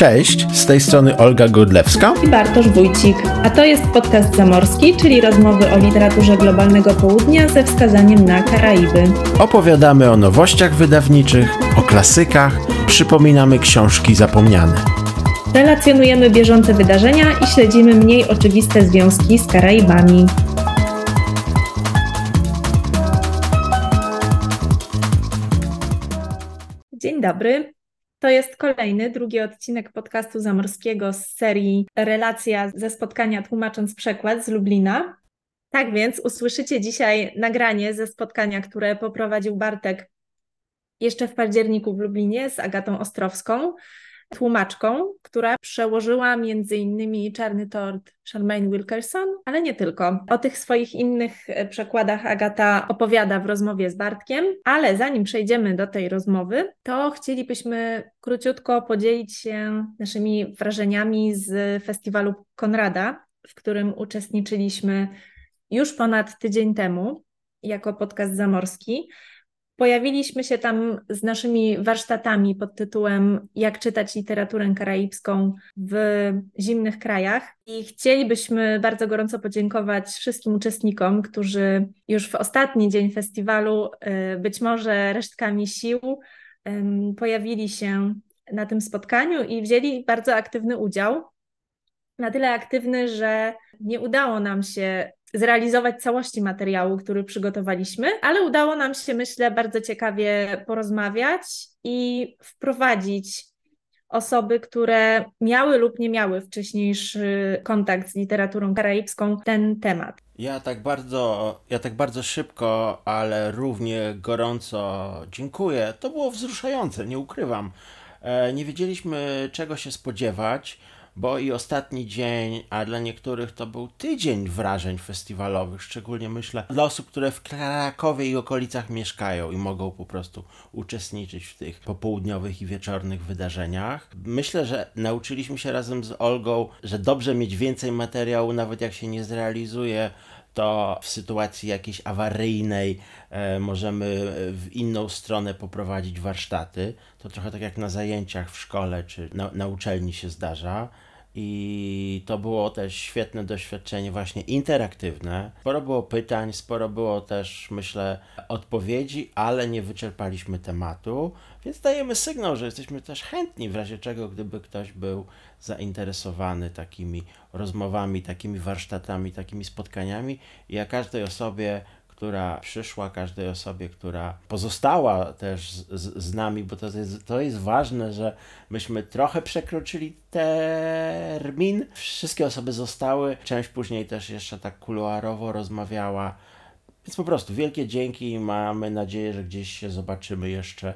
Cześć, z tej strony Olga Godlewska i Bartosz Wójcik, a to jest podcast Zamorski, czyli rozmowy o literaturze globalnego południa ze wskazaniem na Karaiby. Opowiadamy o nowościach wydawniczych, o klasykach, przypominamy książki zapomniane. Relacjonujemy bieżące wydarzenia i śledzimy mniej oczywiste związki z Karaibami. Dzień dobry. To jest kolejny, drugi odcinek podcastu zamorskiego z serii Relacja ze spotkania tłumacząc przekład z Lublina. Tak więc usłyszycie dzisiaj nagranie ze spotkania, które poprowadził Bartek jeszcze w październiku w Lublinie z Agatą Ostrowską tłumaczką, która przełożyła między innymi Czarny Tort Charmaine Wilkerson, ale nie tylko. O tych swoich innych e, przekładach Agata opowiada w rozmowie z Bartkiem, ale zanim przejdziemy do tej rozmowy, to chcielibyśmy króciutko podzielić się naszymi wrażeniami z festiwalu Konrada, w którym uczestniczyliśmy już ponad tydzień temu jako podcast zamorski. Pojawiliśmy się tam z naszymi warsztatami pod tytułem Jak czytać literaturę karaibską w zimnych krajach i chcielibyśmy bardzo gorąco podziękować wszystkim uczestnikom, którzy już w ostatni dzień festiwalu, y, być może resztkami sił, pojawili się na tym spotkaniu i wzięli bardzo aktywny udział. Na tyle aktywny, że nie udało nam się zrealizować całości materiału, który przygotowaliśmy, ale udało nam się, myślę, bardzo ciekawie porozmawiać i wprowadzić osoby, które miały lub nie miały wcześniejszy kontakt z literaturą karaibską, ten temat. Ja tak bardzo, ja tak bardzo szybko, ale równie gorąco dziękuję. To było wzruszające, nie ukrywam. E, nie wiedzieliśmy czego się spodziewać bo i ostatni dzień, a dla niektórych to był tydzień wrażeń festiwalowych, szczególnie myślę dla osób, które w Krakowie i okolicach mieszkają i mogą po prostu uczestniczyć w tych popołudniowych i wieczornych wydarzeniach. Myślę, że nauczyliśmy się razem z Olgą, że dobrze mieć więcej materiału, nawet jak się nie zrealizuje to w sytuacji jakiejś awaryjnej e, możemy w inną stronę poprowadzić warsztaty. To trochę tak jak na zajęciach w szkole czy na, na uczelni się zdarza. I to było też świetne doświadczenie, właśnie interaktywne. Sporo było pytań, sporo było też, myślę, odpowiedzi, ale nie wyczerpaliśmy tematu, więc dajemy sygnał, że jesteśmy też chętni w razie czego, gdyby ktoś był zainteresowany takimi rozmowami, takimi warsztatami, takimi spotkaniami. Ja każdej osobie która przyszła, każdej osobie, która pozostała też z, z, nami, bo to jest, to jest ważne, że myśmy trochę przekroczyli termin. Wszystkie osoby zostały, część później też jeszcze tak kuluarowo rozmawiała. Więc po prostu wielkie dzięki i mamy nadzieję, że gdzieś się zobaczymy jeszcze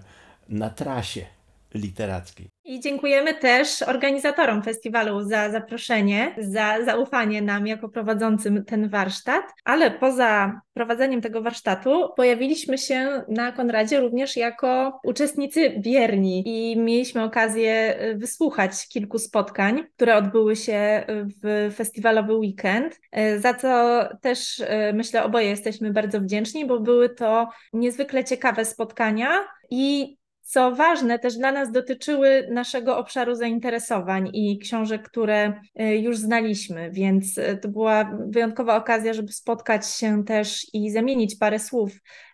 na trasie literackiej. I dziękujemy też organizatorom festiwalu za zaproszenie, za zaufanie nam jako prowadzącym ten warsztat, ale poza prowadzeniem tego warsztatu pojawiliśmy się na Konradzie również jako uczestnicy bierni i mieliśmy okazję y, wysłuchać kilku spotkań, które odbyły się w festiwalowy weekend, y, za co też y, myślę oboje jesteśmy bardzo wdzięczni, bo były to niezwykle ciekawe spotkania i co ważne, też dla nas dotyczyły naszego obszaru zainteresowań i książek, które y, już znaliśmy, więc y, to była wyjątkowa okazja, żeby spotkać się też i zamienić parę słów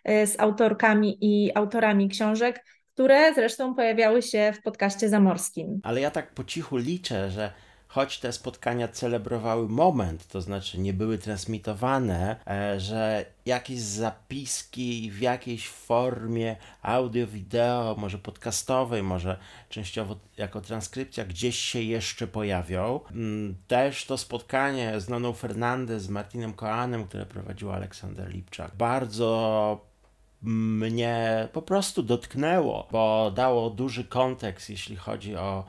y, z autorkami i autorami książek, które zresztą pojawiały się w podcaście zamorskim. Ale ja tak po cichu liczę, że choć te spotkania celebrowały moment, to znaczy nie były transmitowane, e, że jakieś zapiski w jakiejś formie audio, wideo, może podcastowej, może częściowo jako transkrypcja gdzieś się jeszcze pojawią. Mm, też to spotkanie z Noną Fernandez, z Martinem Koanem, które prowadził Aleksander Lipczak, bardzo mnie po prostu dotknęło, bo dało duży kontekst, jeśli chodzi o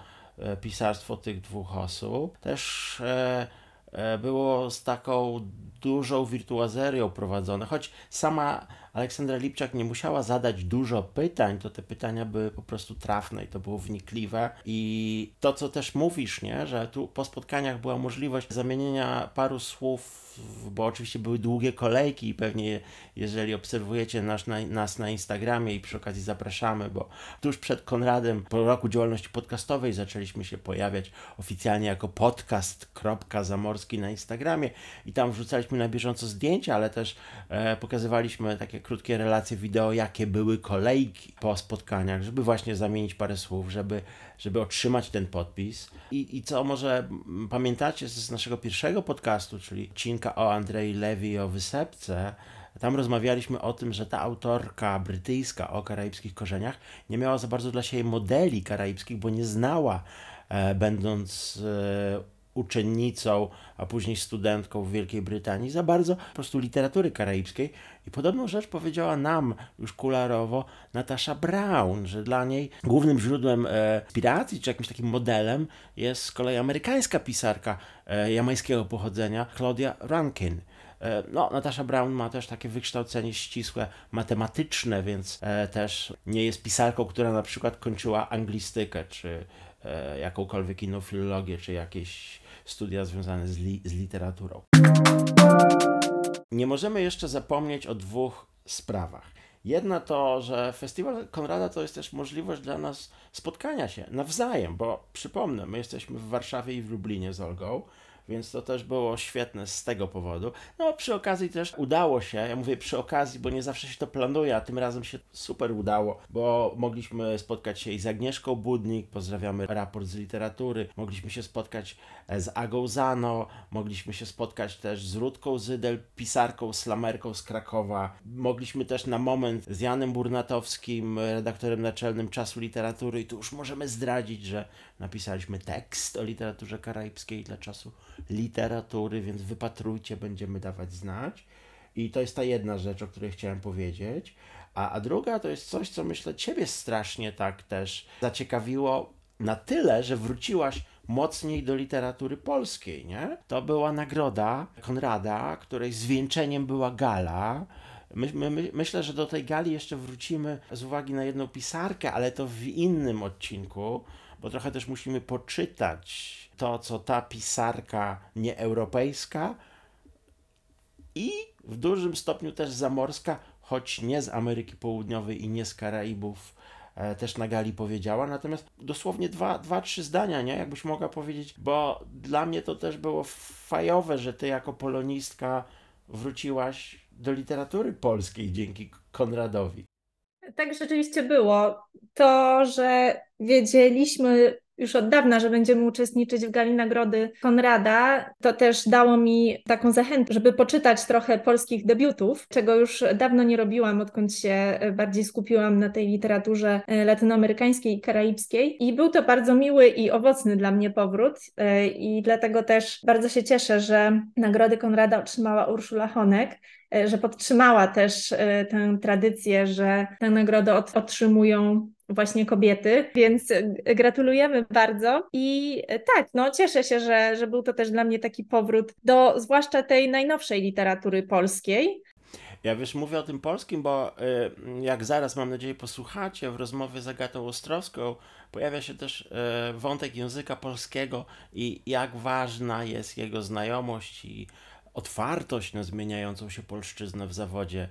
pisarstwo tych dwóch osób. Też e, e, było z taką dużą wirtuazerią prowadzone, choć sama Aleksandra Lipczak nie musiała zadać dużo pytań, to te pytania były po prostu trafne i to było wnikliwe. I to, co też mówisz, nie, że tu po spotkaniach była możliwość zamienienia paru słów bo oczywiście były długie kolejki i pewnie jeżeli obserwujecie nas na, nas na Instagramie i przy okazji zapraszamy, bo tuż przed Konradem po roku działalności podcastowej zaczęliśmy się pojawiać oficjalnie jako podcast.zamorski na Instagramie i tam wrzucaliśmy na bieżąco zdjęcia, ale też e, pokazywaliśmy takie krótkie relacje wideo, jakie były kolejki po spotkaniach, żeby właśnie zamienić parę słów, żeby, żeby otrzymać ten podpis. I, I co może pamiętacie z naszego pierwszego podcastu, czyli odcinka o Andrei Lewi o Wysepce, tam rozmawialiśmy o tym, że ta autorka brytyjska o karaibskich korzeniach nie miała za bardzo dla siebie modeli karaibskich, bo nie znała, e, będąc e, uczennicą, a później studentką w Wielkiej Brytanii, za bardzo po prostu literatury karaibskiej. I podobną rzecz powiedziała nam już kularowo Natasha Brown, że dla niej głównym źródłem e, inspiracji, czy jakimś takim modelem jest z kolei amerykańska pisarka e, jamańskiego pochodzenia, Claudia Rankin. E, no, Natasha Brown ma też takie wykształcenie ścisłe, matematyczne, więc e, też nie jest pisarką, która na przykład kończyła anglistykę, czy e, jakąkolwiek inną filologię, czy jakieś studia związane z, li z literaturą. Nie możemy jeszcze zapomnieć o dwóch sprawach. Jedna to, że Festiwal Konrada to jest też możliwość dla nas spotkania się nawzajem, bo przypomnę, my jesteśmy w Warszawie i w Lublinie z Olgą więc to też było świetne z tego powodu. No, przy okazji też udało się, ja mówię przy okazji, bo nie zawsze się to planuje, a tym razem się super udało, bo mogliśmy spotkać się i z Agnieszką Budnik, pozdrawiamy raport z literatury, mogliśmy się spotkać e, z Agą Zano, mogliśmy się spotkać też z Rudką Zydel, pisarką, slamerką z Krakowa, mogliśmy też na moment z Janem Burnatowskim, redaktorem naczelnym Czasu Literatury i tu już możemy zdradzić, że napisaliśmy tekst o literaturze karaibskiej dla Czasu literatury, więc wypatrujcie, będziemy dawać znać. I to jest ta jedna rzecz, o której chciałem powiedzieć. A, a druga to jest coś, co myślę Ciebie strasznie tak też zaciekawiło na tyle, że wróciłaś mocniej do literatury polskiej, nie? To była nagroda Konrada, której zwieńczeniem była gala. My, my, my, myślę, że do tej gali jeszcze wrócimy z uwagi na jedną pisarkę, ale to w innym odcinku, bo trochę też musimy poczytać to, co ta pisarka nieeuropejska i w dużym stopniu też zamorska, choć nie z Ameryki Południowej i nie z Karaibów, e, też na gali powiedziała. Natomiast dosłownie dwa, dwa, trzy zdania, nie? Jakbyś mogła powiedzieć, bo dla mnie to też było fajowe, że ty jako polonistka wróciłaś do literatury polskiej dzięki Konradowi. Tak rzeczywiście było. To, że wiedzieliśmy już od dawna, że będziemy uczestniczyć w gali nagrody Konrada, to też dało mi taką zachętę, żeby poczytać trochę polskich debiutów, czego już dawno nie robiłam, odkąd się bardziej skupiłam na tej literaturze e, latynoamerykańskiej i karaibskiej. I był to bardzo miły i owocny dla mnie powrót e, i dlatego też bardzo się cieszę, że nagrody Konrada otrzymała Urszula Honek e, że podtrzymała też tę tradycję, że tę nagrodę otrzymują właśnie kobiety, więc e, gratulujemy bardzo i e, tak, no cieszę się, że, że był to też dla mnie taki powrót do zwłaszcza tej najnowszej literatury polskiej. Ja wiesz, mówię o tym polskim, bo e, jak zaraz mam nadzieję posłuchacie w rozmowie z Agatą Ostrowską, pojawia się też wątek języka polskiego i jak ważna jest jego znajomość i otwartość na zmieniającą się polszczyznę w zawodzie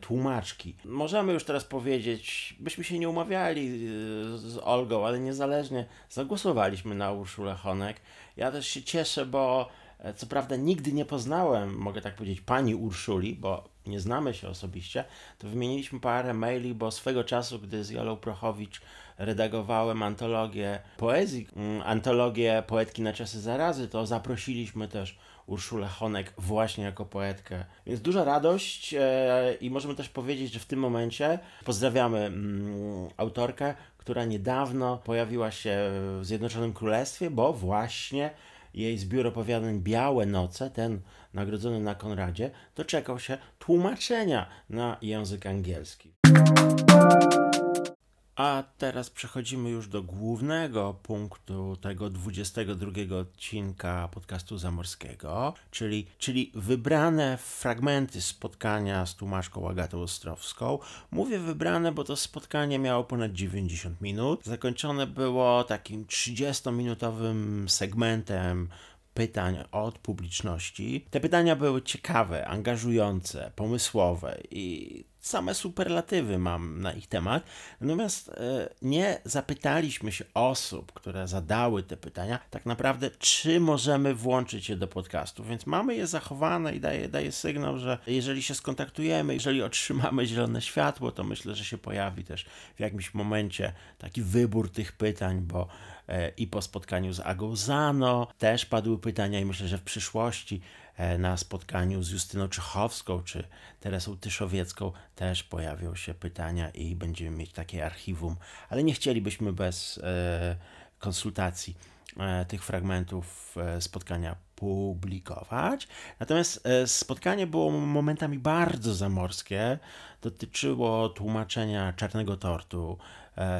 tłumaczki. Możemy już teraz powiedzieć, byśmy się nie umawiali e, z Olgą, ale niezależnie zagłosowaliśmy na Urszulę Honek. Ja też się cieszę, bo e, co prawda nigdy nie poznałem, mogę tak powiedzieć, pani Urszuli, bo nie znamy się osobiście, to wymieniliśmy parę maili, bo swego czasu, gdy z Jolą Prochowicz redagowałem antologię poezji, mm, antologię poetki na czasy zarazy, to zaprosiliśmy też Urszulę Honek właśnie jako poetkę. Więc duża radość e, i możemy też powiedzieć, że w tym momencie pozdrawiamy mm, autorkę, która niedawno pojawiła się w Zjednoczonym Królestwie, bo właśnie jej zbiór opowiadań Białe Noce, ten nagrodzony na Konradzie, doczekał się tłumaczenia na język angielski. A teraz przechodzimy już do głównego punktu tego 22 odcinka podcastu zamorskiego, czyli, czyli wybrane fragmenty spotkania z tłumaczką Agatą Ostrowską. Mówię wybrane, bo to spotkanie miało ponad 90 minut. Zakończone było takim 30-minutowym segmentem pytań od publiczności. Te pytania były ciekawe, angażujące, pomysłowe i same superlatywy mam na ich temat. Natomiast e, nie zapytaliśmy się osób, które zadały te pytania, tak naprawdę, czy możemy włączyć je do podcastu. Więc mamy je zachowane i daje, daje sygnał, że jeżeli się skontaktujemy, jeżeli otrzymamy zielone światło, to myślę, że się pojawi też w jakimś momencie taki wybór tych pytań, bo e, i po spotkaniu z Agą Zano też padły pytania i myślę, że w przyszłości na spotkaniu z Justyną Czychowską czy Teresą Tyszowiecką też pojawią się pytania i będziemy mieć takie archiwum, ale nie chcielibyśmy bez e, konsultacji e, tych fragmentów spotkania publikować. Natomiast spotkanie było momentami bardzo zamorskie. Dotyczyło tłumaczenia Czarnego Tortu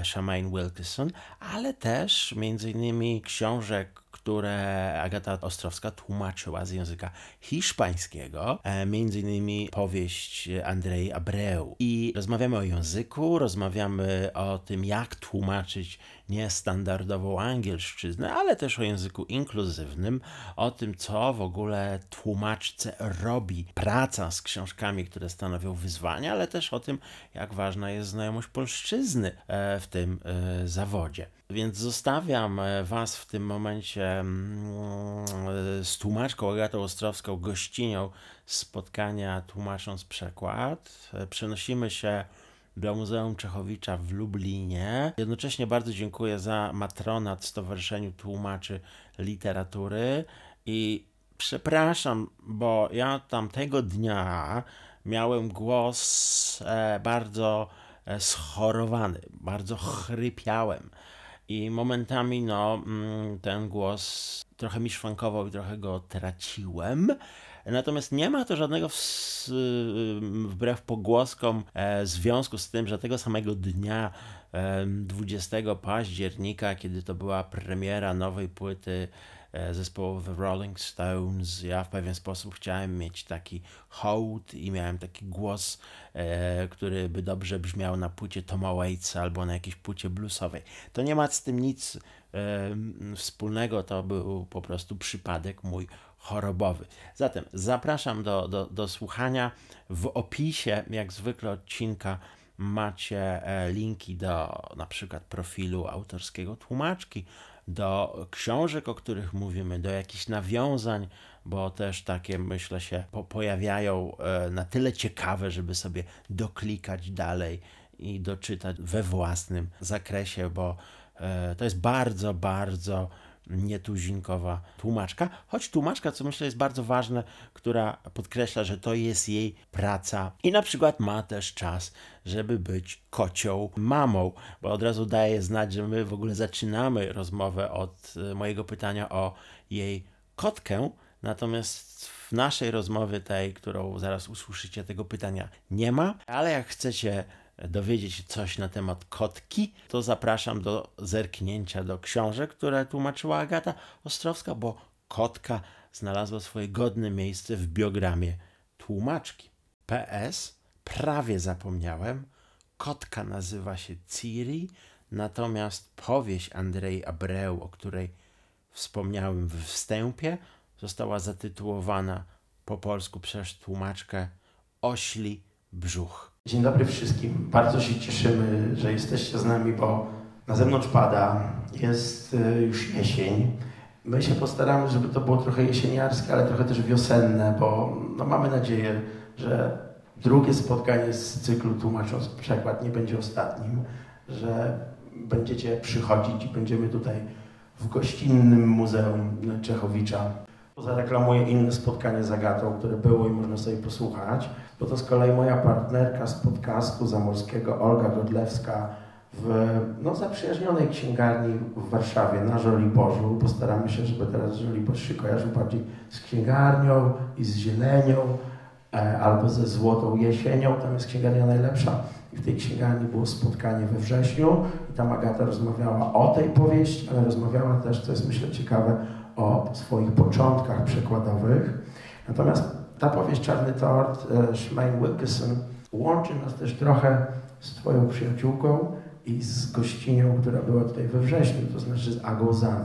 Shamaine Wilkinson, ale też między innymi książek które Agata Ostrowska tłumaczyła z języka hiszpańskiego, e, między innymi powieść Andrzej Abreu. I rozmawiamy o języku, rozmawiamy o tym, jak tłumaczyć niestandardową angielszczyznę, ale też o języku inkluzywnym, o tym, co w ogóle tłumaczce robi praca z książkami, które stanowią wyzwania, ale też o tym, jak ważna jest znajomość polszczyzny e, w tym e, zawodzie. Więc zostawiam e, Was w tym momencie mm, z tłumaczką Agatą Ostrowską, gościnią spotkania tłumacząc przekład. Przenosimy się do Muzeum Czechowicza w Lublinie. Jednocześnie bardzo dziękuję za matronat Stowarzyszeniu Tłumaczy Literatury i przepraszam, bo ja tamtego dnia miałem głos e, bardzo e, schorowany, bardzo chrypiałem i momentami no, mm, ten głos trochę mi szwankował i trochę go traciłem. Natomiast nie ma to żadnego w, wbrew pogłoskom e, związku z tym, że tego samego dnia 20 października, kiedy to była premiera nowej płyty e, zespołu The Rolling Stones. Ja w pewien sposób chciałem mieć taki hołd i miałem taki głos, e, który by dobrze brzmiał na płycie Toma Waitsa albo na jakiejś płycie bluesowej. To nie ma z tym nic wspólnego, to był po prostu przypadek mój chorobowy. Zatem zapraszam do, do, do słuchania. W opisie, jak zwykle, odcinka macie e, linki do na przykład profilu autorskiego tłumaczki, do książek, o których mówimy, do jakichś nawiązań, bo też takie myślę się po pojawiają e, na tyle ciekawe, żeby sobie doklikać dalej i doczytać we własnym zakresie, bo e, to jest bardzo, bardzo nietuzinkowa tłumaczka, choć tłumaczka, co myślę jest bardzo ważne, która podkreśla, że to jest jej praca i na przykład ma też czas, żeby być kocią mamą, bo od razu daje znać, że my w ogóle zaczynamy rozmowę od e, mojego pytania o jej kotkę, natomiast w naszej rozmowie tej, którą zaraz usłyszycie, tego pytania nie ma, ale jak chcecie dowiedzieć coś na temat kotki, to zapraszam do zerknięcia do książek, które tłumaczyła Agata Ostrowska, bo kotka znalazła swoje godne miejsce w biogramie tłumaczki. PS, prawie zapomniałem, kotka nazywa się Ciri, natomiast powieść Andrzej Abreu, o której wspomniałem w wstępie, została zatytułowana po polsku przez tłumaczkę Ośli Brzuch. Dzień dobry wszystkim. Bardzo się cieszymy, że jesteście z nami, bo na zewnątrz pada, jest y, już jesień. My się postaramy, żeby to było trochę jesieniarskie, ale trochę też wiosenne, bo no, mamy nadzieję, że drugie spotkanie z cyklu Tłumacząc Przekład nie będzie ostatnim, że będziecie przychodzić i będziemy tutaj w gościnnym Muzeum Czechowicza Zareklamuję inne spotkanie z Agatą, które było i można sobie posłuchać, bo to z kolei moja partnerka z podcastu zamorskiego, Olga Godlewska, w no, zaprzyjaźnionej księgarni w Warszawie na Żoliborzu. Postaramy się, żeby teraz Żoliborz się kojarzył bardziej z księgarnią i z zielenią. e, albo ze Złotą Jesienią, tam jest księgarnia najlepsza. I w tej księgarni było spotkanie we wrześniu i tam Agata rozmawiała o tej powieści, ale rozmawiała też, co jest myślę ciekawe, o swoich początkach przekładowych. Natomiast ta powieść Czarny Tort, e, Shmaine Wilkerson, łączy nas też trochę z Twoją przyjaciółką i z gościnią, która była tutaj we wrześniu, to znaczy z Agą Zanu.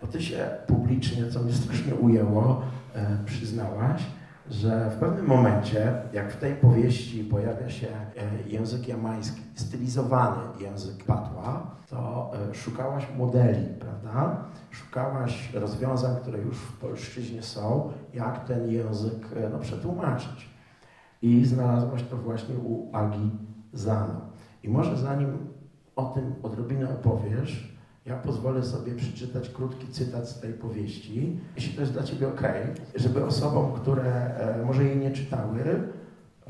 Bo Ty się publicznie, co mnie strasznie ujęło, e, przyznałaś, że w pewnym momencie, jak w tej powieści pojawia się e, język jamański, stylizowany język patła, to szukałaś modeli, prawda? Szukałaś rozwiązań, które już w polszczyźnie są, jak ten język e, no, przetłumaczyć. I znalazłaś to właśnie u Agi Zano. I może zanim o tym odrobinę opowiesz, ja pozwolę sobie przeczytać krótki cytat z tej powieści, jeśli to jest dla Ciebie ok, żeby osobom, które e, może jej nie czytały,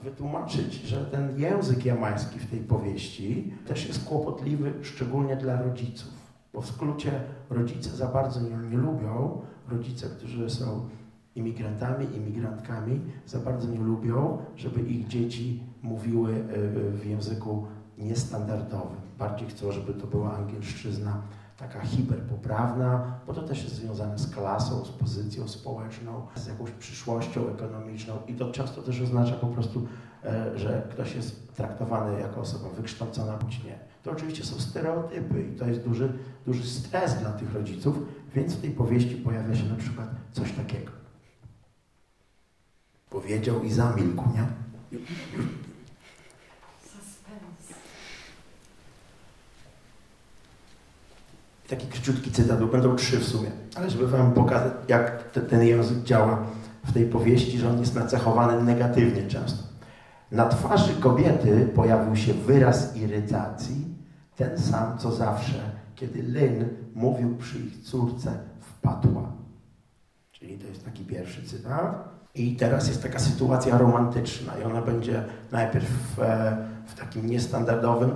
wytłumaczyć, że ten język jamański w tej powieści też jest kłopotliwy, szczególnie dla rodziców. Bo w skrócie rodzice za bardzo nie, nie lubią, rodzice, którzy są imigrantami, imigrantkami, za bardzo nie lubią, żeby ich dzieci mówiły e, w języku niestandardowym. Bardziej chcą, żeby to była angielszczyzna taka hiperpoprawna, bo to też jest związane z klasą, z pozycją społeczną, z jakąś przyszłością ekonomiczną i to często też oznacza po prostu, e, że ktoś jest traktowany jako osoba wykształcona bądź nie. To oczywiście są stereotypy i to jest duży, duży stres dla tych rodziców, więc w tej powieści pojawia się na przykład coś takiego. Powiedział i zamilkł, nie? taki króciutki cytat, bo będą trzy w sumie, ale żeby wam pokazać, jak te, ten język działa w tej powieści, że on jest nacechowany negatywnie często. Na twarzy kobiety pojawił się wyraz irytacji, ten sam co zawsze, kiedy Lynn mówił przy ich córce wpadła. Czyli to jest taki pierwszy cytat. I teraz jest taka sytuacja romantyczna i ona będzie najpierw w, e, w takim niestandardowym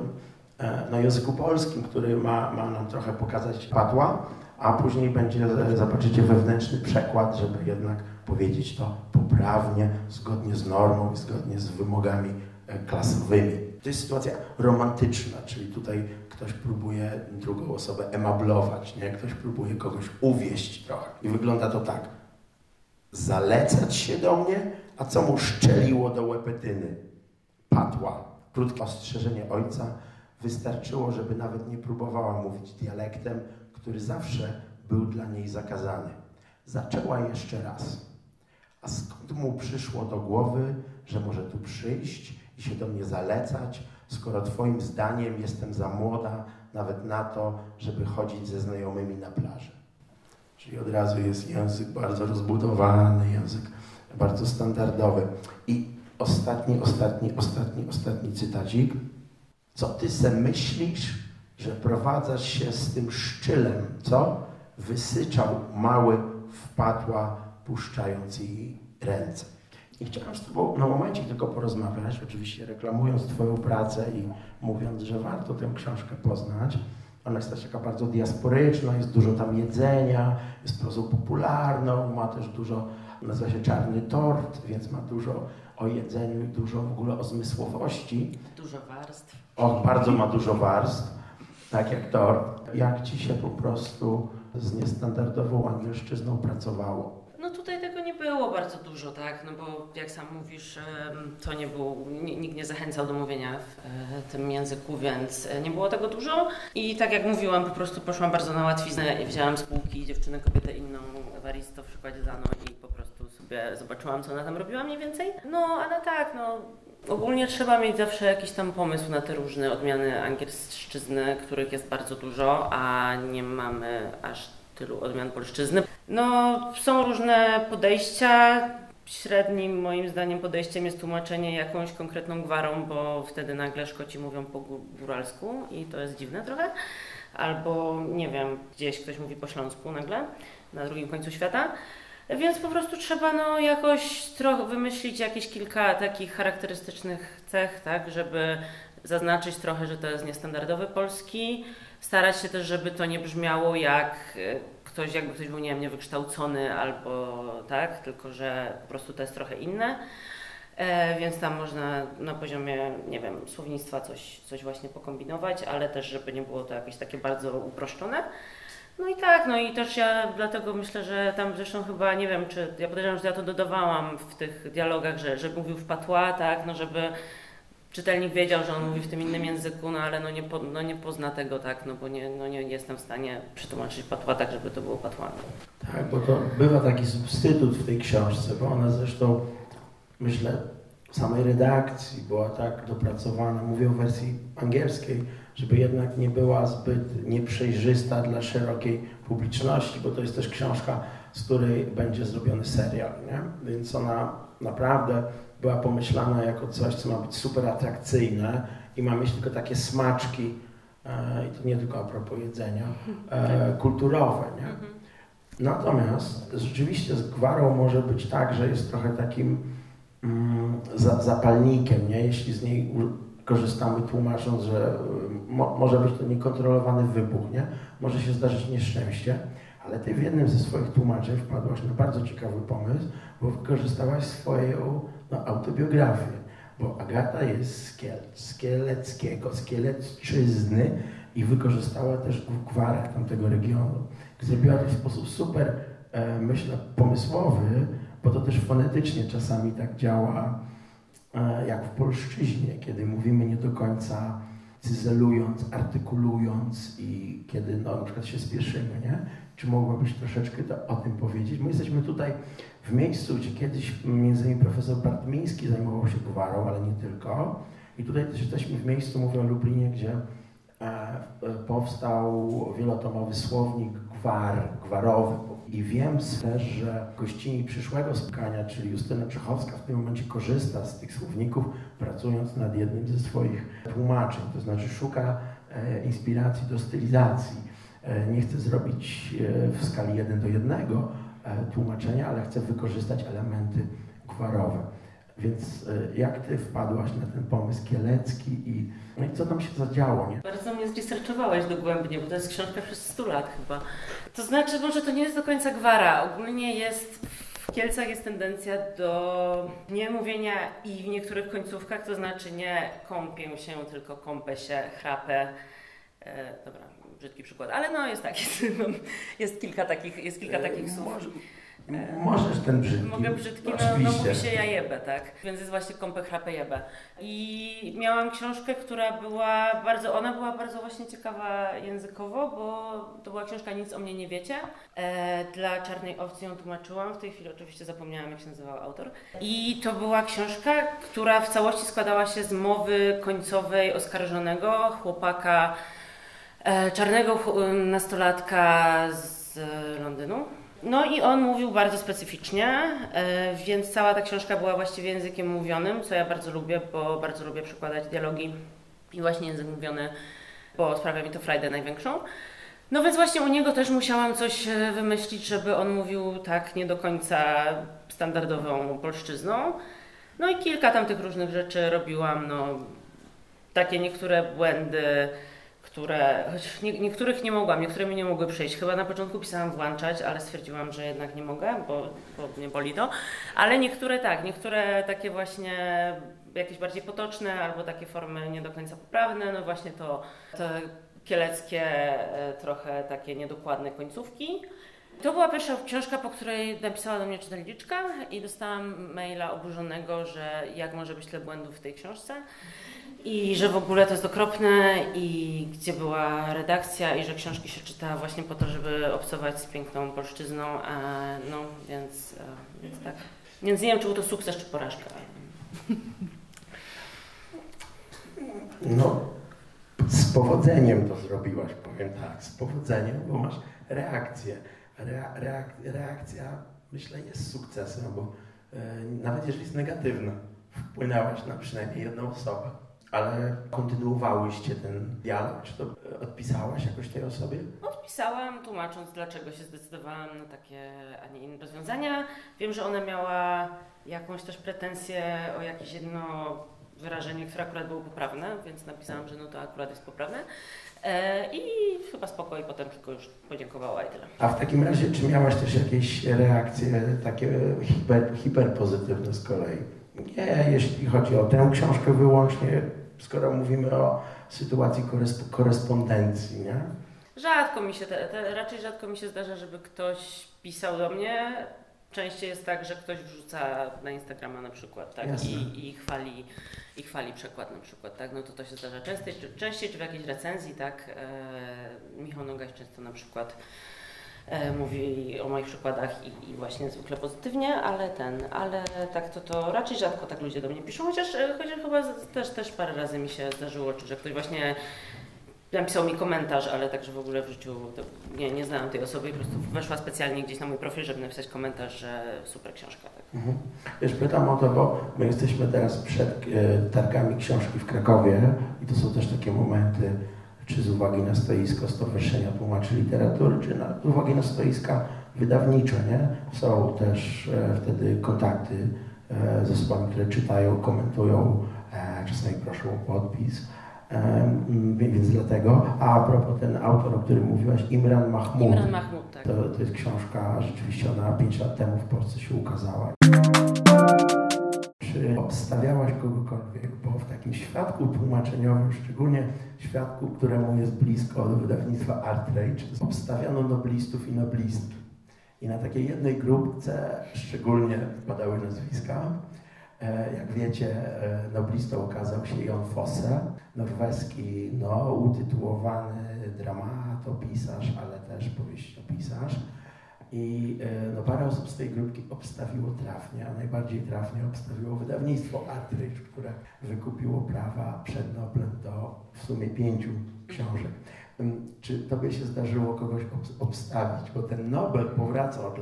E, na języku polskim, który ma, ma nam trochę pokazać padła, a później będzie, e, zobaczycie, wewnętrzny przekład, żeby jednak powiedzieć to poprawnie, zgodnie z normą i zgodnie z wymogami klasowymi. To jest sytuacja romantyczna, czyli tutaj ktoś próbuje drugą osobę emablować, nie? ktoś próbuje kogoś uwieść trochę. I wygląda to tak. Zalecać się do mnie, a co mu szczeliło do łepetyny? Padła. Krótkie ostrzeżenie ojca, Wystarczyło, żeby nawet nie próbowała mówić dialektem, który zawsze był dla niej zakazany. Zaczęła jeszcze raz. A skąd mu przyszło do głowy, że może tu przyjść i się do mnie zalecać, skoro Twoim zdaniem jestem za młoda nawet na to, żeby chodzić ze znajomymi na plażę? Czyli od razu jest język bardzo rozbudowany, język bardzo standardowy. I ostatni, ostatni, ostatni, ostatni cytacik. Co ty se myślisz, że prowadzasz się z tym szczylem, co? Wysyczał mały, wpadła, puszczając jej ręce. I chciałem z Tobą na momencie tylko porozmawiać, oczywiście reklamując Twoją pracę i mówiąc, że warto tę książkę poznać. Ona jest też taka bardzo diasporyczna, jest dużo tam jedzenia, jest prozą popularną, ma też dużo, nazywa się Czarny Tort, więc ma dużo o jedzeniu i dużo w ogóle o zmysłowości. Dużo warstw. Och, bardzo ma dużo warstw, tak jak to. Jak ci się po prostu z niestandardową angielszczyzną pracowało? No tutaj tego nie było bardzo dużo, tak, no bo jak sam mówisz, to nie był, nikt nie zachęcał do mówienia w e, tym języku, więc e, nie było tego dużo. I tak jak mówiłam, po prostu poszłam bardzo na łatwiznę i wzięłam z półki dziewczynę, kobietę inną, Ewaristo w przykładzie Zano i po prostu sobie zobaczyłam, co ona tam robiła mniej więcej. No, ale tak, no Ogólnie trzeba mieć zawsze jakiś tam pomysł na te różne odmiany angielszczyzny, których jest bardzo dużo, a nie mamy aż tylu odmian polszczyzny. No, są różne podejścia. Średnim moim zdaniem podejściem jest tłumaczenie jakąś konkretną gwarą, bo wtedy nagle Szkoci mówią po góralsku i to jest dziwne trochę. Albo, nie wiem, gdzieś ktoś mówi po śląsku nagle, na drugim końcu świata. Więc po prostu trzeba no, jakoś trochę wymyślić jakieś kilka takich charakterystycznych cech, tak, żeby zaznaczyć trochę, że to jest niestandardowy polski. Starać się też, żeby to nie brzmiało jak e, ktoś, jakby ktoś był, nie wiem, niewykształcony albo tak, tylko że po prostu to jest trochę inne. E, więc tam można na poziomie, nie wiem, słownictwa coś, coś właśnie pokombinować, ale też, żeby nie było to jakieś takie bardzo uproszczone. No i tak, no i też ja dlatego myślę, że tam zresztą chyba, nie wiem, czy ja podejrzewam, że ja to dodawałam w tych dialogach, że, że mówił w patła, tak, no żeby czytelnik wiedział, że on mówi w tym innym języku, no ale no nie, po, no nie pozna tego, tak, no bo nie, no nie jestem w stanie przetłumaczyć patła tak, żeby to było patłane. Tak, bo to bywa taki substytut w tej książce, bo ona zresztą, myślę, w samej redakcji była tak dopracowana, mówię o wersji angielskiej, żeby jednak nie była zbyt nieprzejrzysta dla szerokiej publiczności, bo to jest też książka, z której będzie zrobiony serial, nie? Więc ona naprawdę była pomyślana jako coś, co ma być super atrakcyjne i ma mieć tylko takie smaczki, e, i to nie tylko a propos jedzenia, e, kulturowe, nie? Natomiast rzeczywiście z gwarą może być tak, że jest trochę takim mm, za, zapalnikiem, nie? jeśli z niej korzystamy tłumacząc, że mo, może być to niekontrolowany wybuch, nie? może się zdarzyć nieszczęście, ale ty w jednym ze swoich tłumaczeń wpadłaś na bardzo ciekawy pomysł, bo wykorzystałaś swoją no, autobiografię, bo Agata jest z Kiel, z Kieleckiego, z Kielecczyzny i wykorzystała też gwarę tamtego regionu. Zrobiła to w sposób super, e, myślę, pomysłowy, bo to też fonetycznie czasami tak działa, e, jak w polszczyźnie, kiedy mówimy nie do końca cyzelując, artykulując i kiedy no, na przykład się spieszymy, nie? Czy mogłabyś troszeczkę to, o tym powiedzieć? My jesteśmy tutaj w miejscu, gdzie kiedyś między innymi profesor Bartmiński zajmował się gwarą, ale nie tylko. I tutaj też jesteśmy w miejscu, mówię o Lublinie, gdzie e, e, powstał wielotomowy słownik gwar, gwarowy. I wiem też, że gościni przyszłego spotkania, czyli Justyna Czechowska, w tym momencie korzysta z tych słowników, pracując nad jednym ze swoich tłumaczeń. To znaczy szuka e, inspiracji do stylizacji. E, nie chce zrobić e, w skali 1 do 1 e, tłumaczenia, ale chce wykorzystać elementy gwarowe. Więc jak ty wpadłaś na ten pomysł kielecki i, no i co tam się zadziało? Nie? Bardzo mnie zresearchowałeś dogłębnie, bo to jest książka przez 100 lat chyba. To znaczy, może to nie jest do końca gwara. Ogólnie jest w Kielcach jest tendencja do nie mówienia i w niektórych końcówkach, to znaczy nie kąpię się, tylko kąpę się, chrapę. E, dobra, brzydki przykład, ale no jest tak, jest, jest kilka takich, jest kilka takich słów. Może, możesz ten brzydki. Mogę brzydki, no, no mówi się ja jebę, tak? Więc jest właśnie kąpę chrapę jebę. I miałam książkę, która była bardzo, ona była bardzo właśnie ciekawa językowo, bo to była książka Nic o mnie nie wiecie. E, dla Czarnej Owcy ją tłumaczyłam, w tej chwili oczywiście zapomniałam jak się nazywał autor. I to była książka, która w całości składała się z mowy końcowej oskarżonego, chłopaka, e, czarnego ch- nastolatka z Londynu. No i on mówił bardzo specyficznie, e, więc cała ta książka była właściwie językiem mówionym, co ja bardzo lubię, bo bardzo lubię przekładać dialogi i właśnie język mówiony, bo sprawia mi to frajdę największą. No więc właśnie u niego też musiałam coś e, wymyślić, żeby on mówił tak nie do końca standardową polszczyzną. No i kilka tam tych różnych rzeczy robiłam, no takie niektóre błędy, które, choć nie, niektórych nie mogłam, niektóre mi nie mogły przejść. Chyba na początku pisałam włączać, ale stwierdziłam, że jednak nie mogę, bo, bo mnie boli to. Ale niektóre tak, niektóre takie właśnie jakieś bardziej potoczne albo takie formy nie do końca poprawne, no właśnie to, te kieleckie, e, trochę takie niedokładne końcówki. To była pierwsza książka, po której napisała do mnie czytelniczka i dostałam maila oburzonego, że jak może być tyle błędów w tej książce i że w ogóle to jest okropne i gdzie była redakcja i że książki się czyta właśnie po to, żeby obcować z piękną polszczyzną, a no więc, e, więc tak. Więc nie wiem, czy był to sukces, czy porażka. No, z powodzeniem to zrobiłaś, powiem tak, z powodzeniem, bo masz reakcję. Rea, reak, reakcja, myślę, jest sukcesem, bo e, nawet jeżeli jest negatywna, wpłynęłaś na przynajmniej jedną osobę. Ale kontynuowałyście ten dialog? Czy to e, odpisałaś jakoś tej osobie? Odpisałam, tłumacząc, dlaczego się zdecydowałam na takie, a nie inne rozwiązania. Wiem, że ona miała jakąś też pretensję o jakieś jedno wyrażenie, które akurat było poprawne, więc napisałam, że no to akurat jest poprawne. E, I chyba spoko i potem tylko już podziękowała i tyle. A w takim razie, czy miałaś też jakieś reakcje takie hiper, hiperpozytywne z kolei? Nie, jeśli chodzi o tę książkę wyłącznie, skoro mówimy o sytuacji koresp- korespondencji, nie? Rzadko mi się, te, te, raczej rzadko mi się zdarza, żeby ktoś pisał do mnie. Częściej jest tak, że ktoś wrzuca na Instagrama na przykład, tak? Jasne. I, i, chwali, I chwali przekład na przykład, tak? No to to się zdarza częściej, czy, częściej, czy w jakiejś recenzji, tak? E, Michał Nogaś często na przykład e, mówi o moich przykładach i, i właśnie zwykle pozytywnie, ale ten, ale tak to, to raczej rzadko tak ludzie do mnie piszą, chociaż, e, chociaż chyba też, też parę razy mi się zdarzyło, czy że ktoś właśnie napisał mi komentarz, ale także w ogóle w życiu nie, nie znałam tej osoby i po prostu weszła specjalnie gdzieś na mój profil, żeby napisać komentarz, że super książka. Tak. Mhm. Wiesz, pytam o to, bo my jesteśmy teraz przed e, targami książki w Krakowie i to są też takie momenty, czy z uwagi na stoisko Stowarzyszenia Tłumaczy Literatury, czy na, z uwagi na stoiska wydawnicze, nie? Są też e, wtedy kontakty e, z osobami, które czytają, komentują, e, czasami proszą o podpis. Więc dlatego, a propos ten autor, o którym mówiłaś, Imran Mahmoud. Imran Mahmud, tak. To, to jest książka, rzeczywiście ona 5 lat temu w Polsce się ukazała. Czy obstawiałaś kogokolwiek, bo w takim świadku tłumaczeniowym, szczególnie świadku, któremu jest blisko do wydawnictwa Artrage, obstawiano noblistów i noblistki. I na takiej jednej grupce szczególnie padały nazwiska. E, Jak wiecie, e, noblistą okazał się Jon Fosse, norweski, no, utytułowany dramatopisarz, ale też powieściopisarz. I e, no, parę osób z tej grupki obstawiło trafnie, a najbardziej trafnie obstawiło wydawnictwo Artridge, które wykupiło prawa przed Noblem do w sumie pięciu książek. Ym, Czy tobie się zdarzyło kogoś obs- obstawić? Bo ten Nobel powraca od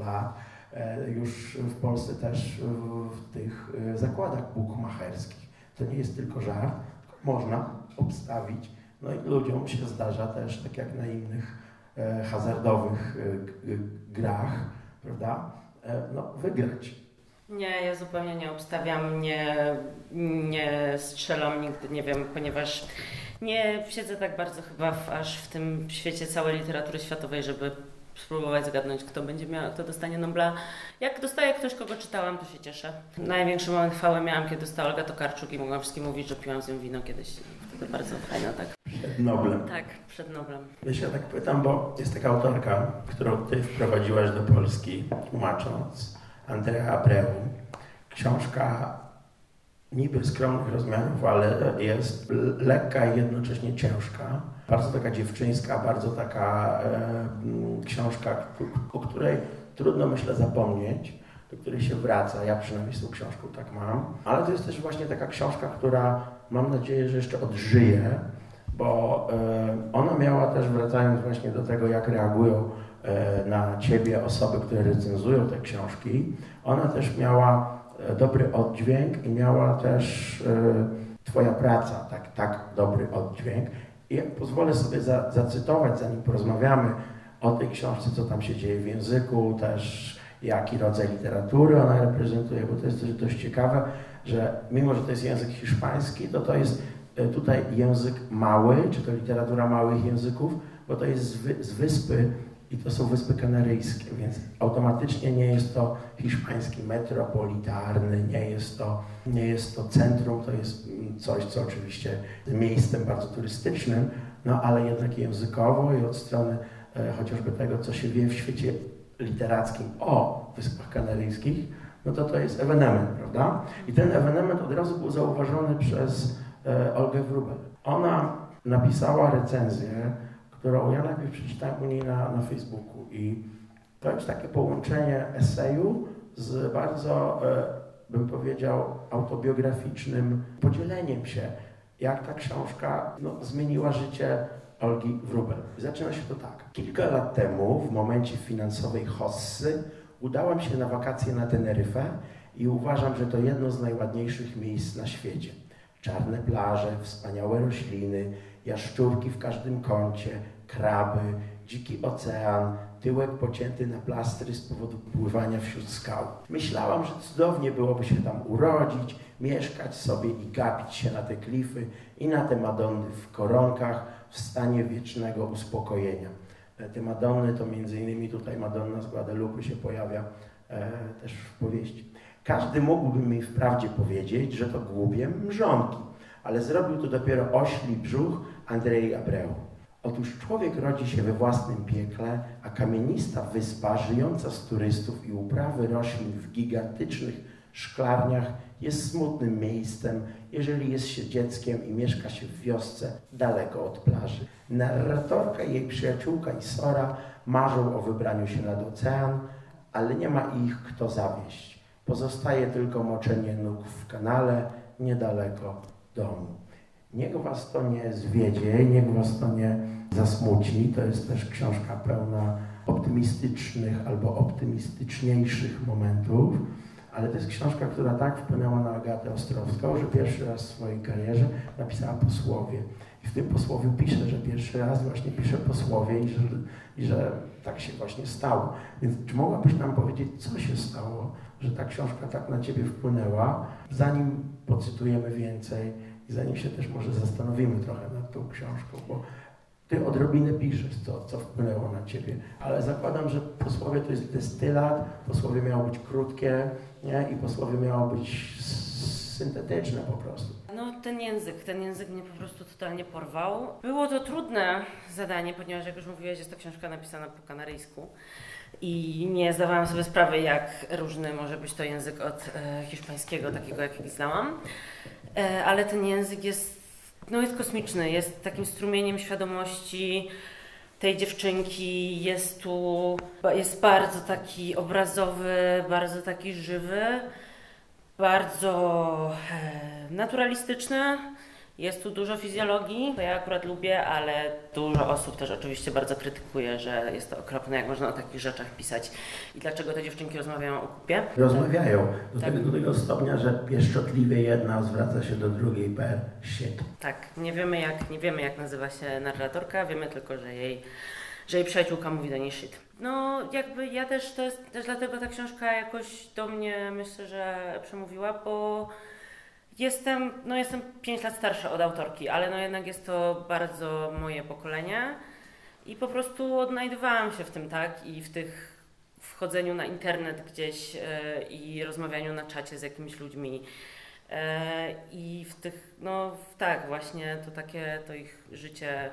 e, już w Polsce też w, tych e, zakładach bukmacherskich. To nie jest tylko żart, można obstawić. No i ludziom się zdarza też, tak jak na innych e, hazardowych e, g- grach, prawda, e, no, wygrać. Nie, ja zupełnie nie obstawiam, nie, nie strzelam nigdy, nie wiem, ponieważ nie siedzę tak bardzo chyba w, aż w tym świecie całej literatury światowej, żeby spróbować zgadnąć, kto będzie miał, kto dostanie Nobla. Jak dostaje ktoś, kogo czytałam, to się cieszę. Największy moment chwały miałam, kiedy dostała Olga Tokarczuk i mogłam wszystkim mówić, że piłam z nią wino kiedyś. Wtedy bardzo fajne, tak. Przed Noblem. Tak, przed Noblem. Wiesz, ja tak pytam, bo jest taka autorka, którą ty wprowadziłaś do Polski, tłumacząc, Andrea Abreu. Książka niby skromnych rozmiarów, ale jest lekka i jednocześnie ciężka. Bardzo taka dziewczyńska, bardzo taka e, mm, książka, o której trudno myślę zapomnieć, do której się wraca. Ja przynajmniej z tą książką tak mam. Ale to jest też właśnie taka książka, która mam nadzieję, że jeszcze odżyje, bo e, ona miała też, wracając właśnie do tego, jak reagują e, na ciebie osoby, które recenzują te książki, ona też miała e, dobry oddźwięk i miała też e, Twoja praca, tak, tak dobry oddźwięk. I ja pozwolę sobie za, zacytować, zanim porozmawiamy o tej książce, co tam się dzieje w języku, też jaki rodzaj literatury ona reprezentuje, bo to jest też dość ciekawe, że mimo, że to jest język hiszpański, to to jest e, tutaj język mały, czy to literatura małych języków, bo to jest z, wy, z wyspy i to są Wyspy Kanaryjskie, więc automatycznie nie jest to hiszpański metropolitarny, nie jest to, nie jest to centrum, to jest coś, co oczywiście miejscem bardzo turystycznym, no ale jednak językowo i od strony e, chociażby tego, co się wie w świecie literackim o Wyspach Kanaryjskich, no to to jest ewenement, prawda? I ten ewenement od razu był zauważony przez e, Olgę Wrubel. Ona napisała recenzję, którą ja najpierw przeczytałem u niej na, na Facebooku i to jest takie połączenie eseju z bardzo, e, bym powiedział, autobiograficznym podzieleniem się, jak ta książka no, zmieniła życie Olgi Wrubel. Zaczyna się to tak. Kilka lat temu, w momencie finansowej hossy, udałem się na wakacje na Teneryfę i uważam, że to jedno z najładniejszych miejsc na świecie. Czarne plaże, wspaniałe rośliny, jaszczurki w każdym kącie, kraby, dziki ocean, tyłek pocięty na plastry z powodu pływania wśród skał. Myślałam, że cudownie byłoby się tam urodzić, mieszkać sobie i gapić się na te klify i na te Madonny w koronkach w stanie wiecznego uspokojenia. E, Te Madonny to między innymi tutaj Madonna z Guadalupe się pojawia e, też w powieści. Każdy mógłby mi wprawdzie powiedzieć, że to głupie mrzonki, ale zrobił to dopiero ośli brzuch Andrzej Abreu. Otóż człowiek rodzi się we własnym piekle, a kamienista wyspa, żyjąca z turystów i uprawy roślin w gigantycznych szklarniach, jest smutnym miejscem, jeżeli jest się dzieckiem i mieszka się w wiosce daleko od plaży. Narratorka i jej przyjaciółka Isora marzą o wybraniu się nad ocean, ale nie ma ich kto zawieść. Pozostaje tylko moczenie nóg w kanale niedaleko domu. Niech was to nie zwiedzie, niech was to nie zasmuci. To jest też książka pełna optymistycznych albo optymistyczniejszych momentów, ale to jest książka, która tak wpłynęła na Agatę Ostrowską, że pierwszy raz w swojej karierze napisała posłowie. I w tym posłowiu pisze, że pierwszy raz właśnie pisze posłowie i że, i że tak się właśnie stało. Więc czy mogłabyś nam powiedzieć, co się stało, że ta książka tak na Ciebie wpłynęła, zanim pocytujemy więcej i zanim się też może zastanowimy trochę nad tą książką, bo ty odrobinę piszesz, co, co wpłynęło na ciebie, ale zakładam, że posłowie to jest destylat, posłowie miało być krótkie nie? i posłowie miało być syntetyczne po prostu. No ten język, ten język mnie po prostu totalnie porwał. Było to trudne zadanie, ponieważ jak już mówiłeś, jest to książka napisana po kanaryjsku i nie zdawałam sobie sprawy, jak różny może być to język od e, hiszpańskiego, takiego jaki znałam. E, ale ten język jest, no jest kosmiczny, jest takim strumieniem świadomości tej dziewczynki, jest tu, jest bardzo taki obrazowy, bardzo taki żywy, bardzo e, naturalistyczny. Jest tu dużo fizjologii, to ja akurat lubię, ale dużo osób też oczywiście bardzo krytykuje, że jest to okropne, jak można o takich rzeczach pisać i dlaczego te dziewczynki rozmawiają o kupie. Rozmawiają do, Tak. tego, do tego stopnia, że pieszczotliwie jedna zwraca się do drugiej per shit. Tak, nie wiemy jak, nie wiemy jak nazywa się narratorka, wiemy tylko, że jej, że jej przyjaciółka mówi do niej shit. No jakby ja też, to jest też dlatego ta książka jakoś do mnie myślę, że przemówiła, bo jestem, no jestem 5 lat starsza od autorki, ale no jednak jest to bardzo moje pokolenie i po prostu odnajdywałam się w tym, tak, i w tych wchodzeniu na internet gdzieś e, i rozmawianiu na czacie z jakimiś ludźmi. E, I w tych, no tak, właśnie to takie, to ich życie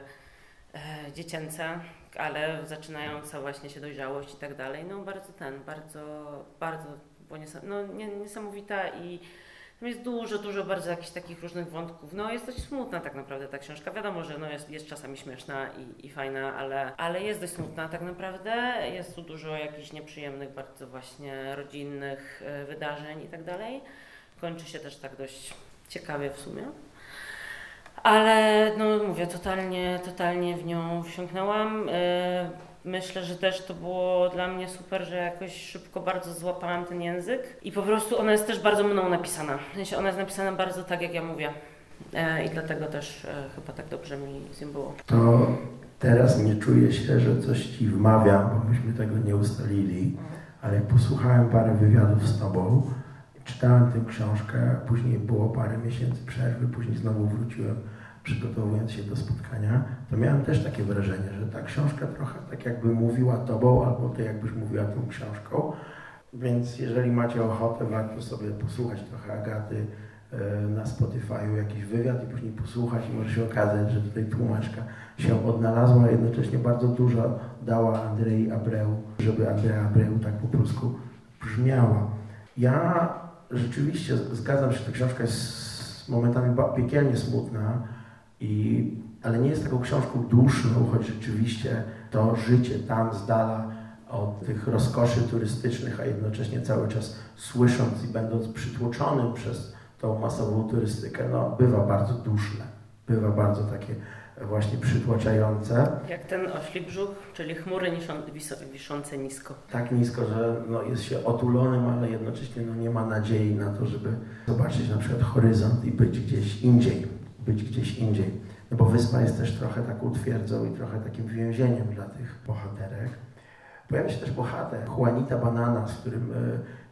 e, dziecięce, ale zaczynająca właśnie się dojrzałość i tak dalej, no bardzo ten, bardzo, bardzo, było niesa- no, nie, niesamowita i tam jest dużo, dużo bardzo jakichś takich różnych wątków. No jest dość smutna tak naprawdę ta książka. Wiadomo, że no, jest, jest czasami śmieszna i, i fajna, ale, ale jest dość smutna tak naprawdę. Jest tu dużo jakichś nieprzyjemnych, bardzo właśnie rodzinnych e, wydarzeń i tak dalej. Kończy się też tak dość ciekawie w sumie. Ale no mówię, totalnie, totalnie w nią wsiąknęłam. E, Myślę, że też to było dla mnie super, że jakoś szybko bardzo złapałam ten język i po prostu ona jest też bardzo mną napisana. W sensie ona jest napisana bardzo tak, jak ja mówię. E, I dlatego też e, chyba tak dobrze mi z nią było. To teraz nie czuję się, że coś ci wmawiam, bo myśmy tego nie ustalili, ale jak posłuchałem parę wywiadów z tobą, czytałem tę książkę, później było parę miesięcy przerwy, później znowu wróciłem przygotowując się do spotkania, to miałem też takie wrażenie, że ta książka trochę tak jakby mówiła tobą, albo ty jakbyś mówiła tą książką. Więc jeżeli macie ochotę, warto sobie posłuchać trochę Agaty e, na Spotify'u jakiś wywiad i później posłuchać i może się okazać, że tutaj tłumaczka się odnalazła, a jednocześnie bardzo dużo dała Andrei Abreu, żeby Andrea Abreu tak po polsku brzmiała. Ja rzeczywiście zgadzam się, ta książka jest momentami piekielnie smutna, i, ale nie jest taką książką duszną, choć rzeczywiście to życie tam z dala od tych rozkoszy turystycznych, a jednocześnie cały czas słysząc i będąc przytłoczonym przez tą masową turystykę, no, bywa bardzo duszne, bywa bardzo takie właśnie przytłaczające. Jak ten ośli brzuch, czyli chmury wiszące nisko. Tak nisko, że no, jest się otulonym, ale jednocześnie no, nie ma nadziei na to, żeby zobaczyć na przykład horyzont i być gdzieś indziej, być gdzieś indziej. No bo wyspa jest też trochę taką twierdzą i trochę takim więzieniem dla tych bohaterek. Pojawia się też bohater, Juanita Banana, z którym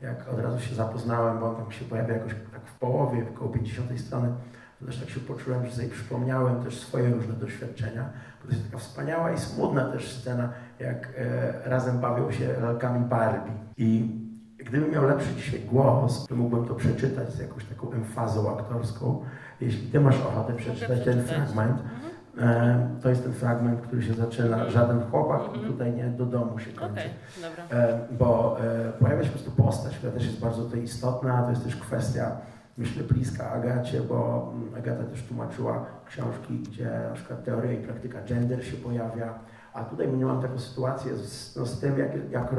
e, jak od razu się zapoznałem, bo on tam się pojawia jakoś tak w połowie, około 50 strony, to też tak się poczułem, że sobie przypomniałem też swoje różne doświadczenia. To jest taka wspaniała i smutna też scena, jak e, razem bawią się lalkami Barbie. I Gdybym miał lepszy dzisiaj głos, to mógłbym to przeczytać z jakąś taką emfazą aktorską. Jeśli ty masz ochotę przeczytać ten fragment, Mhm. e, to jest ten fragment, który się zaczyna żaden chłopak i tutaj nie do domu się kończy. Dobra. E, bo e, pojawia się po prostu postać, która też jest bardzo tutaj istotna, to jest też kwestia, myślę, bliska Agacie, bo mm, Agata też tłumaczyła książki, gdzie na przykład teoria i praktyka gender się pojawia, a tutaj miałam taką sytuację z, no, z tym, jak, jak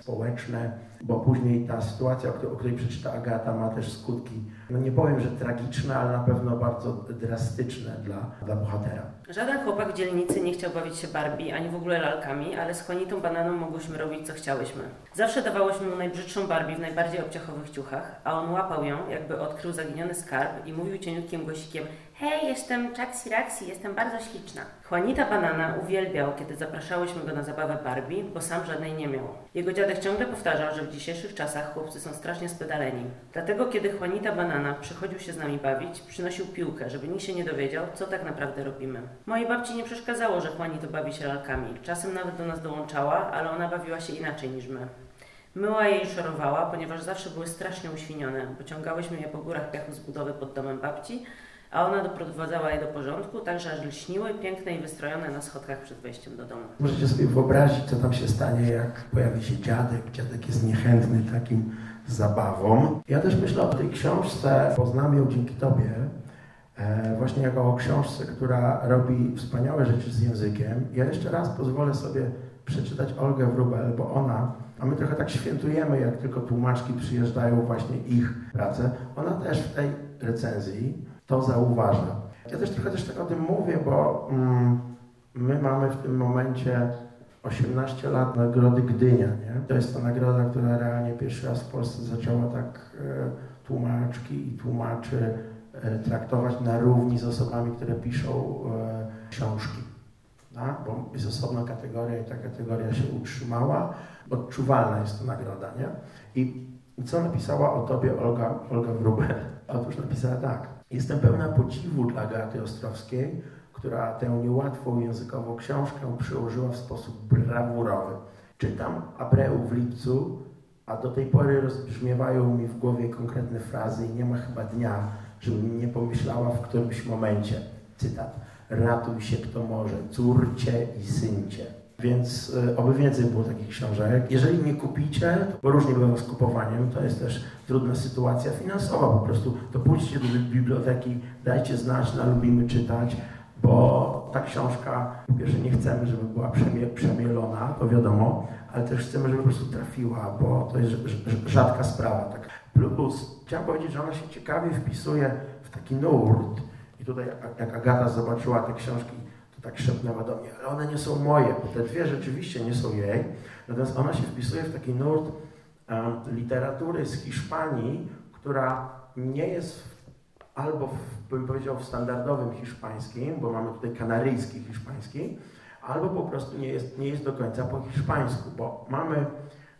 społeczne, bo później ta sytuacja, o której, przeczyta Agata, ma też skutki, no nie powiem, że tragiczne, ale na pewno bardzo drastyczne dla, dla bohatera. Żaden chłopak w dzielnicy nie chciał bawić się Barbie, ani w ogóle lalkami, ale z chłonitą bananą mogłyśmy robić co chciałyśmy. Zawsze dawałyśmy mu najbrzydszą Barbie w najbardziej obciachowych ciuchach, a on łapał ją, jakby odkrył zaginiony skarb i mówił cieniutkim głosikiem Hej, jestem Jaxi Raxi, jestem bardzo śliczna. Juanita Banana uwielbiał, kiedy zapraszałyśmy go na zabawę Barbie, bo sam żadnej nie miał. Jego dziadek ciągle powtarzał, że w dzisiejszych czasach chłopcy są strasznie spedaleni. Dlatego, kiedy Juanita Banana przychodził się z nami bawić, przynosił piłkę, żeby nikt się nie dowiedział, co tak naprawdę robimy. Mojej babci nie przeszkadzało, że Juanito bawi się lalkami. Czasem nawet do nas dołączała, ale ona bawiła się inaczej niż my. Myła je i szorowała, ponieważ zawsze były strasznie uświnione. Pociągałyśmy je po górach piachu z budowy pod domem babci, a ona doprowadzała je do porządku, tak że aż lśniły, piękne i wystrojone na schodkach przed wejściem do domu. Możecie sobie wyobrazić, co tam się stanie, jak pojawi się dziadek. Dziadek jest niechętny takim zabawom. Ja też myślę o tej książce, poznam ją dzięki Tobie, e, właśnie jako o książce, która robi wspaniałe rzeczy z językiem. Ja jeszcze raz pozwolę sobie przeczytać Olgę Wrubel, bo ona, a my trochę tak świętujemy, jak tylko tłumaczki przyjeżdżają właśnie ich pracę, ona też w tej recenzji to zauważa. Ja też trochę też tak o tym mówię, bo mm, my mamy w tym momencie 18 lat nagrody Gdynia, nie? To jest ta nagroda, która realnie pierwszy raz w Polsce zaczęła tak e, tłumaczki i tłumaczy e, traktować na równi z osobami, które piszą e, książki. Tak? Bo jest osobna kategoria i ta kategoria się utrzymała. Odczuwalna jest to nagroda, nie? I i co napisała o tobie Olga, Olga Wrubel? Otóż napisała tak. Jestem pełna podziwu dla Agaty Ostrowskiej, która tę niełatwą językową książkę przyłożyła w sposób brawurowy. Czytam Abreu w lipcu, a do tej pory rozbrzmiewają mi w głowie konkretne frazy i nie ma chyba dnia, żebym nie pomyślała w którymś momencie. Cytat. Ratuj się kto może, córcie i syncie. Więc y, oby więcej było takich książek. Jeżeli nie kupicie, bo różnie bywa z kupowaniem, to jest też trudna sytuacja finansowa po prostu, to pójdźcie do biblioteki, dajcie znać, na lubimy czytać, bo ta książka, po nie chcemy, żeby była przemie przemielona, to wiadomo, ale też chcemy, żeby po prostu trafiła, bo to jest rzadka sprawa. Tak. Plus, chciałem powiedzieć, że ona się ciekawie wpisuje w taki nurt i tutaj jak Agata zobaczyła te książki, tak szepnęła do mnie, ale one nie są moje, bo te dwie rzeczywiście nie są jej, natomiast ona się wpisuje w taki nurt um, literatury z Hiszpanii, która nie jest w, albo, w, bym powiedział, w standardowym hiszpańskim, bo mamy tutaj kanaryjski hiszpański, albo po prostu nie jest, nie jest do końca po hiszpańsku, bo mamy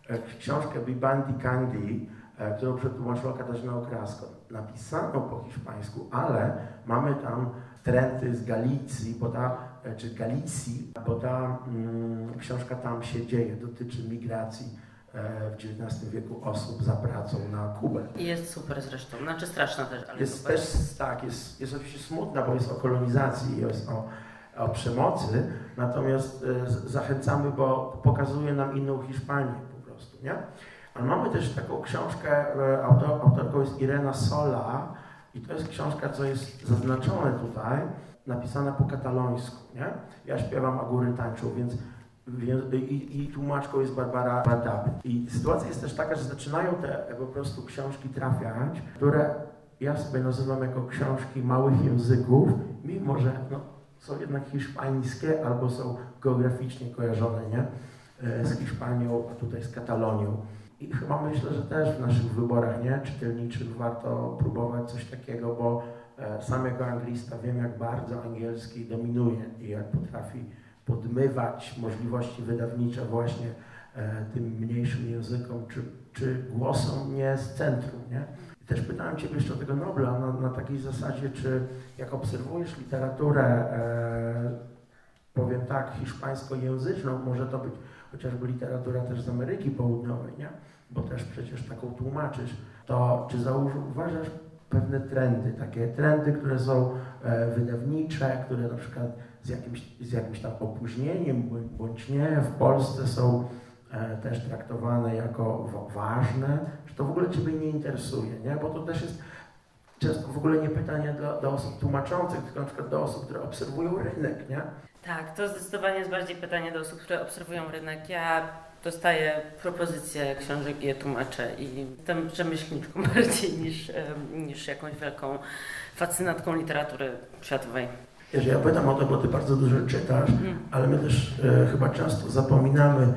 e, książkę Bibandi Candy, e, którą przetłumaczyła Katarzyna Okrasko, napisaną po hiszpańsku, ale mamy tam trendy z Galicji, bo ta, e, czy Galicji, bo ta mm, książka tam się dzieje, dotyczy migracji w XIX wieku osób za pracą na Kubę. I jest super zresztą, znaczy straszna też, ale Jest super. też, tak, jest, jest oczywiście smutna, bo jest o kolonizacji, jest o, o przemocy, natomiast e, zachęcamy, bo pokazuje nam inną Hiszpanię po prostu, nie? Ale mamy też taką książkę, e, autor, autorką jest Irena Sola i to jest książka, co jest zaznaczone tutaj, napisana po katalońsku, nie? Ja śpiewam, a góry tańczą, więc- i, i tłumaczką jest Barbara Badaby. I sytuacja jest też taka, że zaczynają te po prostu książki trafiać, które ja sobie nazywam jako książki małych języków, mimo że no, są jednak hiszpańskie albo są geograficznie kojarzone nie? E, z Hiszpanią, a tutaj z Katalonią. I chyba myślę, że też w naszych wyborach nie, czytelniczych warto próbować coś takiego, bo e, sam jako anglista wiem, jak bardzo angielski dominuje i jak potrafi podmywać możliwości wydawnicze właśnie e, tym mniejszym językom czy, czy głosom nie z centrum. Nie? Też pytałem Ciebie jeszcze o tego Nobla na, na takiej zasadzie, czy jak obserwujesz literaturę, e, powiem tak, hiszpańskojęzyczną, może to być chociażby literatura też z Ameryki Południowej, nie? bo też przecież taką tłumaczysz, to czy zauważasz pewne trendy, takie trendy, które są e, wydawnicze, które na przykład z jakimś, z jakimś tam opóźnieniem bądź nie w Polsce są e, też traktowane jako ważne, czy to w ogóle Ciebie nie interesuje, nie? Bo to też jest często w ogóle nie pytanie do, do osób tłumaczących, tylko na przykład do osób, które obserwują rynek, nie? Tak, to zdecydowanie jest bardziej pytanie do osób, które obserwują rynek. Ja dostaję propozycje książek i je tłumaczę i jestem rzemieślniczką bardziej niż, niż jakąś wielką fascynatką literatury światowej. Jeżeli ja pytam o to, bo ty bardzo dużo czytasz, mm. ale my też e, chyba często zapominamy,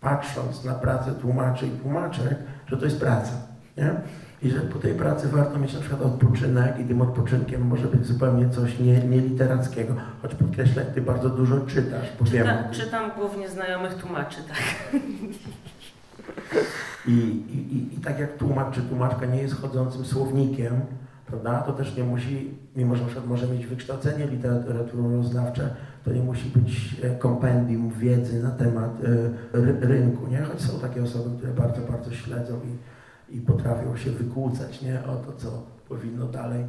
patrząc na pracę tłumaczy i tłumaczek, że to jest praca. Nie? I że po tej pracy warto mieć na przykład odpoczynek i tym odpoczynkiem może być zupełnie coś nie, nieliterackiego. Choć podkreślę, ty bardzo dużo czytasz. Czyta, czytam głównie znajomych tłumaczy, tak. I, i, I tak jak tłumacz czy tłumaczka nie jest chodzącym słownikiem, prawda, to też nie musi, mimo że może mieć wykształcenie literaturoznawcze, to nie musi być e, kompendium wiedzy na temat e, rynku, nie? Choć są takie osoby, które bardzo, bardzo śledzą i i potrafią się wykłócać nie, o to, co powinno dalej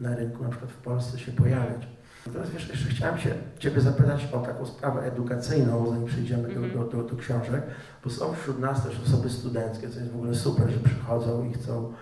na rynku, na przykład w Polsce się pojawiać. Natomiast wiesz, jeszcze chciałem się Ciebie zapytać o taką sprawę edukacyjną, zanim przejdziemy do, mhm. do, do, do książek, bo są wśród nas też osoby studenckie, co jest w ogóle super, że przychodzą i chcą,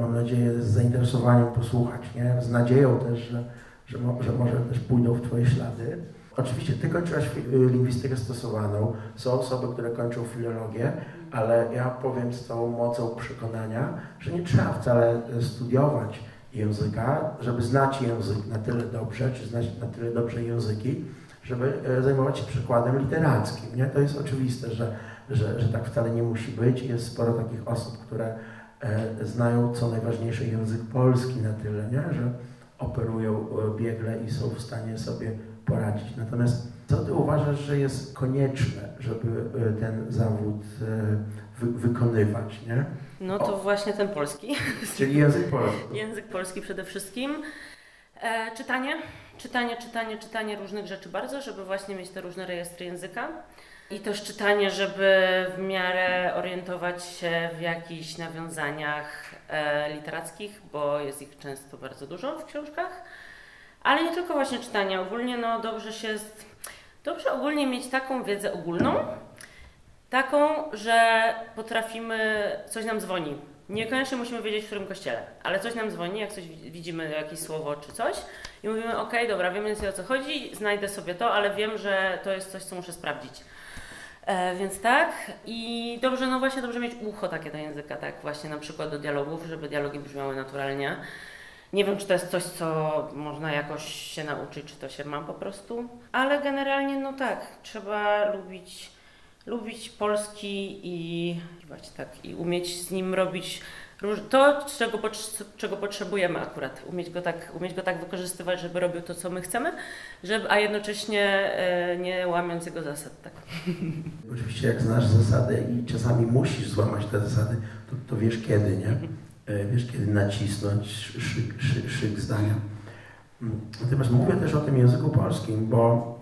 mam nadzieję, z zainteresowaniem posłuchać, nie? z nadzieją też, że, że, mo, że może też pójdą w Twoje ślady. Oczywiście Ty kończyłaś lingwistykę stosowaną, są osoby, które kończą filologię, ale ja powiem z całą mocą przekonania, że nie trzeba wcale studiować języka, żeby znać język na tyle dobrze, czy znać na tyle dobrze języki, żeby e, zajmować się przykładem literackim. Nie? To jest oczywiste, że, że, że tak wcale nie musi być. Jest sporo takich osób, które e, znają co najważniejsze język polski na tyle, nie? że operują e, biegle i są w stanie sobie poradzić. Natomiast co ty uważasz, że jest konieczne, żeby e, ten zawód e, wy wykonywać, nie? No to o. właśnie ten polski. Czyli język polski. język polski przede wszystkim. E, czytanie, czytanie, czytanie, czytanie różnych rzeczy bardzo, żeby właśnie mieć te różne rejestry języka. I też czytanie, żeby w miarę orientować się w jakichś nawiązaniach e, literackich, bo jest ich często bardzo dużo w książkach. Ale nie tylko właśnie czytanie. Ogólnie no dobrze się dobrze ogólnie mieć taką wiedzę ogólną, taką, że potrafimy, coś nam dzwoni. Niekoniecznie musimy wiedzieć, w którym kościele, ale coś nam dzwoni, jak coś widzimy, jakieś słowo czy coś i mówimy, ok, dobra, wiem więcej o co chodzi, znajdę sobie to, ale wiem, że to jest coś, co muszę sprawdzić. E, więc tak. I dobrze, no właśnie dobrze mieć ucho takie do języka, tak właśnie na przykład do dialogów, żeby dialogi brzmiały naturalnie. Nie wiem, czy to jest coś, co można jakoś się nauczyć, czy to się ma po prostu, ale generalnie no tak, trzeba lubić, lubić polski i, tak, i umieć z nim robić to, czego, czego potrzebujemy akurat, umieć go, tak, umieć go tak wykorzystywać, żeby robił to, co my chcemy, żeby, a jednocześnie e, nie łamiąc jego zasad. Tak. Oczywiście jak znasz zasady i czasami musisz złamać te zasady, to, to wiesz kiedy, nie? E, wiesz, kiedy nacisnąć szyk, szyk, szyk zdania. Natomiast mówię też o tym języku polskim, bo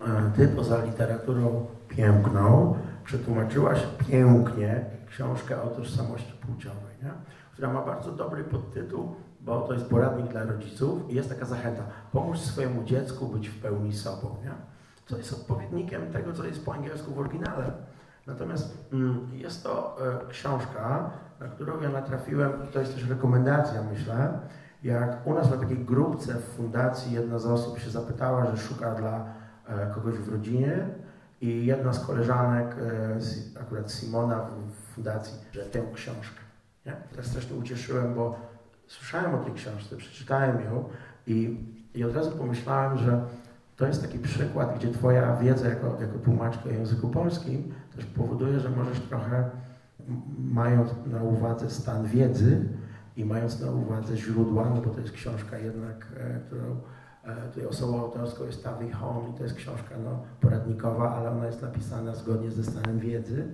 e, ty poza literaturą piękną przetłumaczyłaś pięknie książkę o tożsamości płciowej, nie? która ma bardzo dobry podtytuł, bo to jest poradnik dla rodziców i jest taka zachęta. Pomóż swojemu dziecku być w pełni sobą. Nie? Co jest odpowiednikiem tego, co jest po angielsku w oryginale. Natomiast mm, jest to e, książka, na którą ja natrafiłem, to jest też rekomendacja, myślę, jak u nas na takiej grupce w fundacji jedna z osób się zapytała, że szuka dla e, kogoś w rodzinie i jedna z koleżanek, e, akurat Simona w fundacji, że tę książkę. Nie? Ja strasznie ucieszyłem, bo słyszałem o tej książce, przeczytałem ją i, i od razu pomyślałem, że to jest taki przykład, gdzie Twoja wiedza jako, jako tłumaczka języku polskim też powoduje, że możesz trochę, mając na uwadze stan wiedzy i mając na uwadze źródła, no bo to jest książka jednak, e, którą tutaj osobą autorską jest Tavi Home i to jest książka no, poradnikowa, ale ona jest napisana zgodnie ze stanem wiedzy,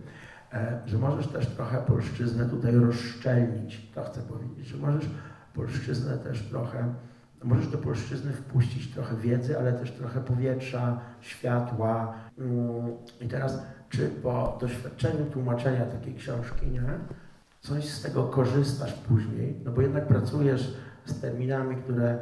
e, że możesz też trochę polszczyznę tutaj rozszczelnić, to chcę powiedzieć, że możesz polszczyznę też trochę Możesz do polszczyzny wpuścić trochę wiedzy, ale też trochę powietrza, światła. Mm, I teraz, czy po doświadczeniu tłumaczenia takiej książki, nie, coś z tego korzystasz później, no bo jednak pracujesz z terminami, które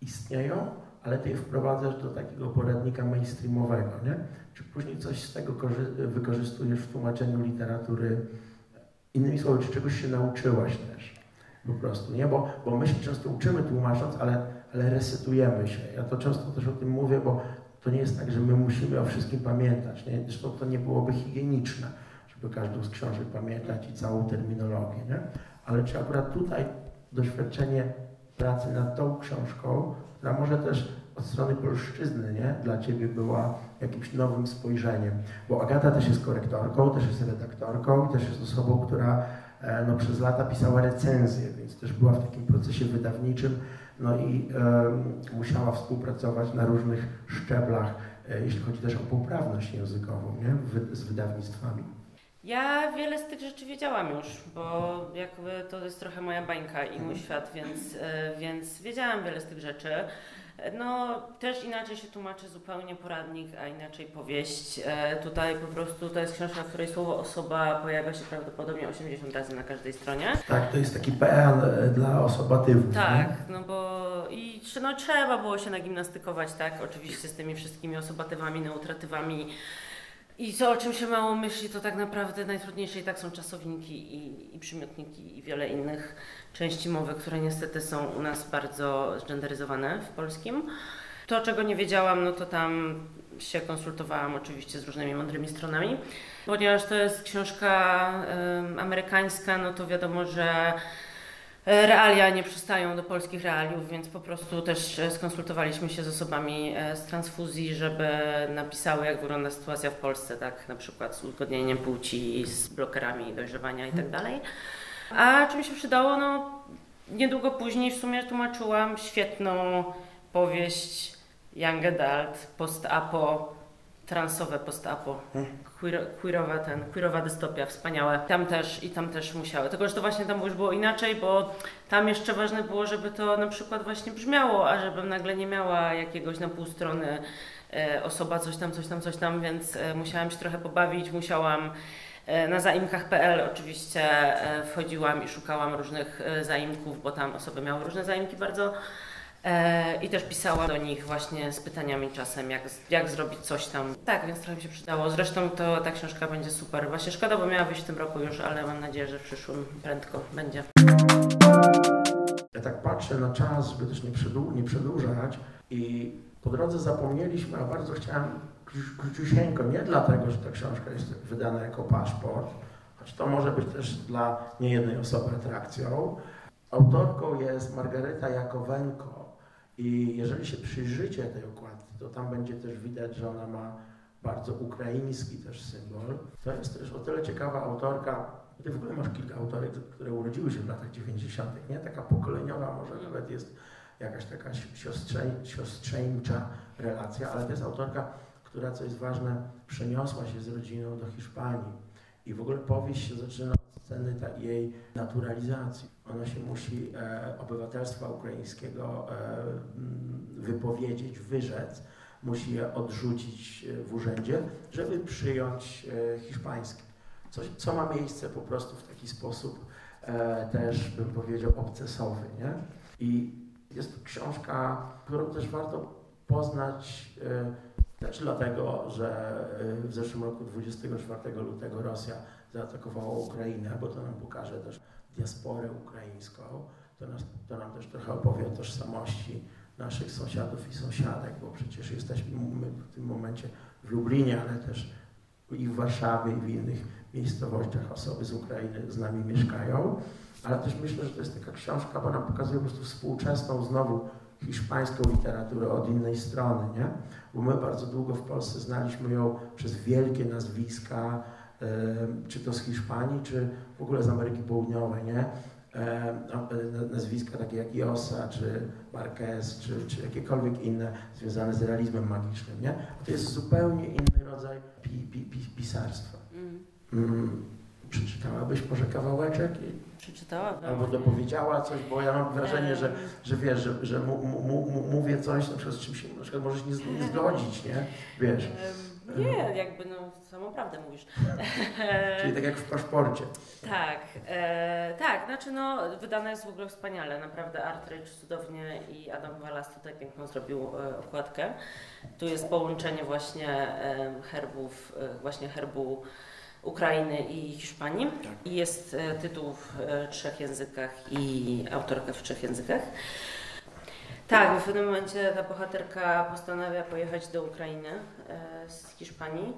istnieją, ale ty je wprowadzasz do takiego poradnika mainstreamowego, nie? Czy później coś z tego wykorzystujesz w tłumaczeniu literatury? Innymi słowy, czy czegoś się nauczyłaś też? Po prostu, nie? Bo, bo my się często uczymy tłumacząc, ale, ale resetujemy się. Ja to często też o tym mówię, bo to nie jest tak, że my musimy o wszystkim pamiętać. Nie? Zresztą to nie byłoby higieniczne, żeby każdą z książek pamiętać i całą terminologię. Nie? Ale czy akurat tutaj doświadczenie pracy nad tą książką, która może też od strony polszczyzny nie? dla Ciebie była jakimś nowym spojrzeniem. Bo Agata też jest korektorką, też jest redaktorką i też jest osobą, która e, no, przez lata pisała recenzje, więc też była w takim procesie wydawniczym no i e, musiała współpracować na różnych szczeblach, e, jeśli chodzi też o poprawność językową nie? z wydawnictwami. Ja wiele z tych rzeczy wiedziałam już, bo jakby to jest trochę moja bańka i mój mhm. świat, więc, e, więc wiedziałam wiele z tych rzeczy. No, też inaczej się tłumaczy zupełnie poradnik, a inaczej powieść. E, tutaj po prostu to jest książka, w której słowo osoba pojawia się prawdopodobnie 80 razy na każdej stronie. Tak, to jest taki PN e, dla osobatywów. Tak, nie? no bo i no, trzeba było się nagimnastykować, tak, oczywiście z tymi wszystkimi osobatywami, neutratywami. I co, o czym się mało myśli, to tak naprawdę najtrudniejsze i tak są czasowniki i, i przymiotniki i wiele innych części mowy, które niestety są u nas bardzo zgenderyzowane w polskim. To, czego nie wiedziałam, no to tam się konsultowałam oczywiście z różnymi mądrymi stronami. Ponieważ to jest książka y, amerykańska, no to wiadomo, że realia nie przystają do polskich realiów, więc po prostu też e, skonsultowaliśmy się z osobami e, z transfuzji, żeby napisały, jak wygląda sytuacja w Polsce, tak na przykład z uzgodnieniem płci, z blokerami dojrzewania i tak dalej. A czym się przydało? No, niedługo później w sumie tłumaczyłam świetną powieść Young Adult, post-apo, transowe post-apo. Hmm queer, queerowa, ten, queerowa dystopia, wspaniałe. Tam też i tam też musiały. Tylko, że to właśnie tam już było inaczej, bo tam jeszcze ważne było, żeby to na przykład właśnie brzmiało, a żebym nagle nie miała jakiegoś na pół strony e, osoba coś tam, coś tam, coś tam, więc e, musiałam się trochę pobawić, musiałam e, na zaimkach.pl oczywiście e, wchodziłam i szukałam różnych e, zaimków, bo tam osoby miały różne zaimki bardzo I też pisała do nich właśnie z pytaniami czasem, jak, jak zrobić coś tam. Tak, więc trochę mi się przydało. Zresztą to ta książka będzie super. Właśnie szkoda, bo miała wyjść w tym roku już, ale mam nadzieję, że w przyszłym prędko będzie. Ja tak patrzę na czas, żeby też nie, przedłu- nie przedłużać i po drodze zapomnieliśmy, a bardzo chciałem króciusieńko, nie dlatego, że ta książka jest wydana jako paszport, choć to może być też dla niejednej osoby atrakcją. Autorką jest Margareta Jakowenko, i jeżeli się przyjrzycie tej okładce, to tam będzie też widać, że ona ma bardzo ukraiński też symbol. To jest też o tyle ciekawa autorka, ty w ogóle masz kilka autorek, które urodziły się w latach 90., nie? Taka pokoleniowa może nawet jest jakaś taka siostrzeń, siostrzeńcza relacja, ale to jest autorka, która, co jest ważne, przeniosła się z rodziną do Hiszpanii. I w ogóle powieść się zaczyna od sceny jej naturalizacji. Ona się musi e, obywatelstwa ukraińskiego e, wypowiedzieć, wyrzec, musi je odrzucić e, w urzędzie, żeby przyjąć e, hiszpańskie. Coś, co ma miejsce po prostu w taki sposób e, też, bym powiedział, obcesowy. Nie? I jest to książka, którą też warto poznać e, też dlatego, że w zeszłym roku 24 lutego Rosja zaatakowała Ukrainę, bo to nam pokaże też diasporę ukraińską, to, nas, to nam też trochę opowie o tożsamości naszych sąsiadów i sąsiadek, bo przecież jesteśmy w tym momencie w Lublinie, ale też i w Warszawie, i w innych miejscowościach osoby z Ukrainy z nami mieszkają. Ale też myślę, że to jest taka książka, bo nam pokazuje po prostu współczesną znowu hiszpańską literaturę od innej strony, nie? Bo my bardzo długo w Polsce znaliśmy ją przez wielkie nazwiska, czy to z Hiszpanii, czy w ogóle z Ameryki Południowej, nie? Nazwiska takie jak Josa, czy Marquez, czy, czy jakiekolwiek inne związane z realizmem magicznym, nie? To jest zupełnie inny rodzaj pi, pi, pi, pisarstwa. Mm. Mm. Przeczytałabyś może kawałeczek? Przeczytałabym. Albo dopowiedziała coś, bo ja mam wrażenie, że, że wiesz, że, że mu, mu, mu, mówię coś, na przykład z czymś na przykład możesz nie, nie zgodzić, nie? Wiesz. Nie, jakby no samą prawdę mówisz. Czyli tak jak w paszporcie. Tak, e, tak, znaczy no wydane jest w ogóle wspaniale, naprawdę Artridge cudownie i Adam Walas tutaj piękną zrobił e, okładkę. Tu jest połączenie właśnie e, herbów, e, właśnie herbu Ukrainy i Hiszpanii i jest e, tytuł w e, trzech językach i autorka w trzech językach. Tak, w pewnym momencie ta bohaterka postanawia pojechać do Ukrainy e, z Hiszpanii.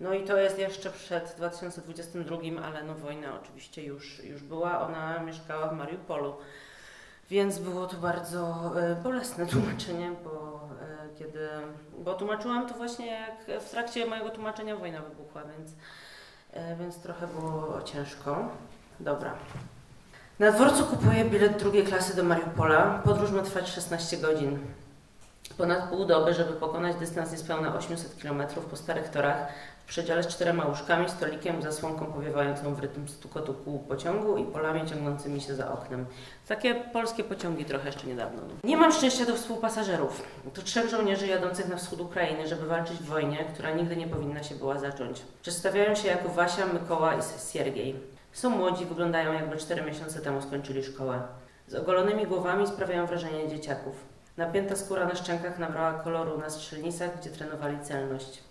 No i to jest jeszcze przed 2022, ale no wojna oczywiście już, już była. Ona mieszkała w Mariupolu, więc było to bardzo e, bolesne tłumaczenie, bo e, kiedy, bo tłumaczyłam to właśnie jak w trakcie mojego tłumaczenia wojna wybuchła, więc, e, więc trochę było ciężko. Dobra. Na dworcu kupuję bilet drugiej klasy do Mariupola. Podróż ma trwać 16 godzin. Ponad pół doby, żeby pokonać dystans niespełna 800 km po starych torach w przedziale z czterema łóżkami, stolikiem, zasłonką powiewającą w rytm stukotu kół pociągu i polami ciągnącymi się za oknem. Takie polskie pociągi trochę jeszcze niedawno. Nie mam szczęścia do współpasażerów. To trzech żołnierzy jadących na wschód Ukrainy, żeby walczyć w wojnie, która nigdy nie powinna się była zacząć. Przedstawiają się jako Wasia, Mykoła i Siergiej. Są młodzi, wyglądają jakby 4 miesiące temu skończyli szkołę. Z ogolonymi głowami sprawiają wrażenie dzieciaków. Napięta skóra na szczękach nabrała koloru na strzelnicach, gdzie trenowali celność,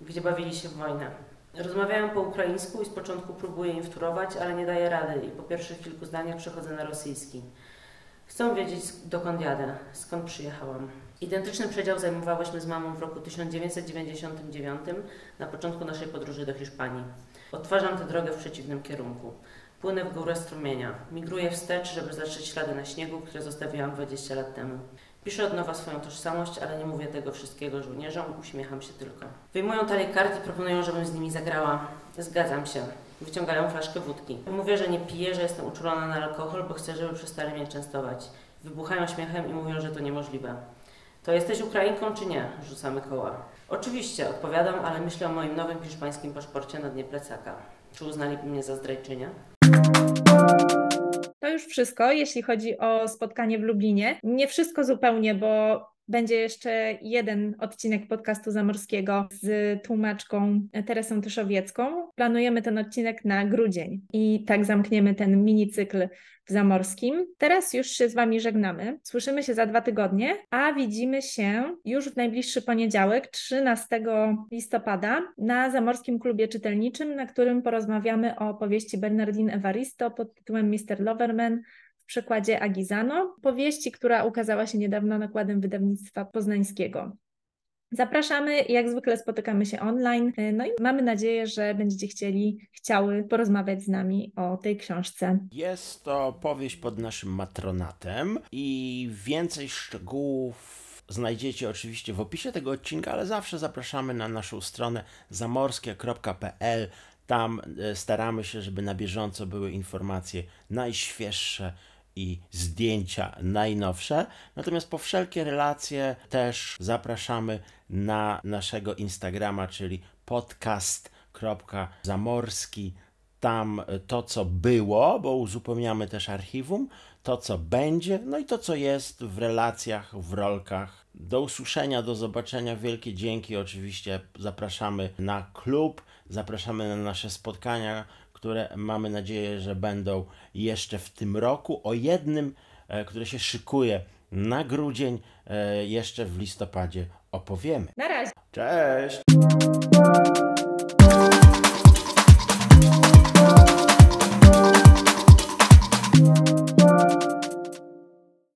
gdzie bawili się w wojnę. Rozmawiają po ukraińsku i z początku próbuję im wtórować, ale nie daję rady i po pierwszych kilku zdaniach przechodzę na rosyjski. Chcą wiedzieć, dokąd jadę, skąd przyjechałam. Identyczny przedział zajmowałyśmy z mamą w roku 1999, na początku naszej podróży do Hiszpanii. Odtwarzam tę drogę w przeciwnym kierunku. Płynę w górę strumienia. Migruję wstecz, żeby zatrzeć ślady na śniegu, które zostawiłam 20 lat temu. Piszę od nowa swoją tożsamość, ale nie mówię tego wszystkiego żołnierzom, uśmiecham się tylko. Wyjmują talię kart i proponują, żebym z nimi zagrała. Zgadzam się. Wyciągają flaszkę wódki. Mówię, że nie piję, że jestem uczulona na alkohol, bo chcę, żeby przestali mnie częstować. Wybuchają śmiechem i mówią, że to niemożliwe. To jesteś Ukrainką czy nie? Rzucamy koła. Oczywiście, odpowiadam, ale myślę o moim nowym hiszpańskim paszporcie na dnie plecaka. Czy uznaliby mnie za zdrajczynię? To już wszystko, jeśli chodzi o spotkanie w Lublinie. Nie wszystko zupełnie, bo będzie jeszcze jeden odcinek podcastu zamorskiego z tłumaczką Teresą Tyszowiecką. Planujemy ten odcinek na grudzień i tak zamkniemy ten mini cykl w Zamorskim. Teraz już się z Wami żegnamy. Słyszymy się za dwa tygodnie, a widzimy się już w najbliższy poniedziałek, 13 listopada, na Zamorskim Klubie Czytelniczym, na którym porozmawiamy o powieści Bernardine Evaristo pod tytułem Mr. Loverman w przekładzie Agizano, powieści, która ukazała się niedawno nakładem wydawnictwa poznańskiego. Zapraszamy, jak zwykle spotykamy się online, no i mamy nadzieję, że będziecie chcieli, chciały porozmawiać z nami o tej książce. Jest to powieść pod naszym matronatem i więcej szczegółów znajdziecie oczywiście w opisie tego odcinka, ale zawsze zapraszamy na naszą stronę zamorskie.pl. Tam e, staramy się, żeby na bieżąco były informacje najświeższe i zdjęcia najnowsze. Natomiast po wszelkie relacje też zapraszamy na naszego Instagrama, czyli podcast.zamorski. Tam to, co było, bo uzupełniamy też archiwum, to, co będzie, no i to, co jest w relacjach, w rolkach. Do usłyszenia, do zobaczenia. Wielkie dzięki. Oczywiście zapraszamy na klub, zapraszamy na nasze spotkania, które mamy nadzieję, że będą jeszcze w tym roku. O jednym, które się szykuje na grudzień, jeszcze w listopadzie opowiemy. Na razie. Cześć!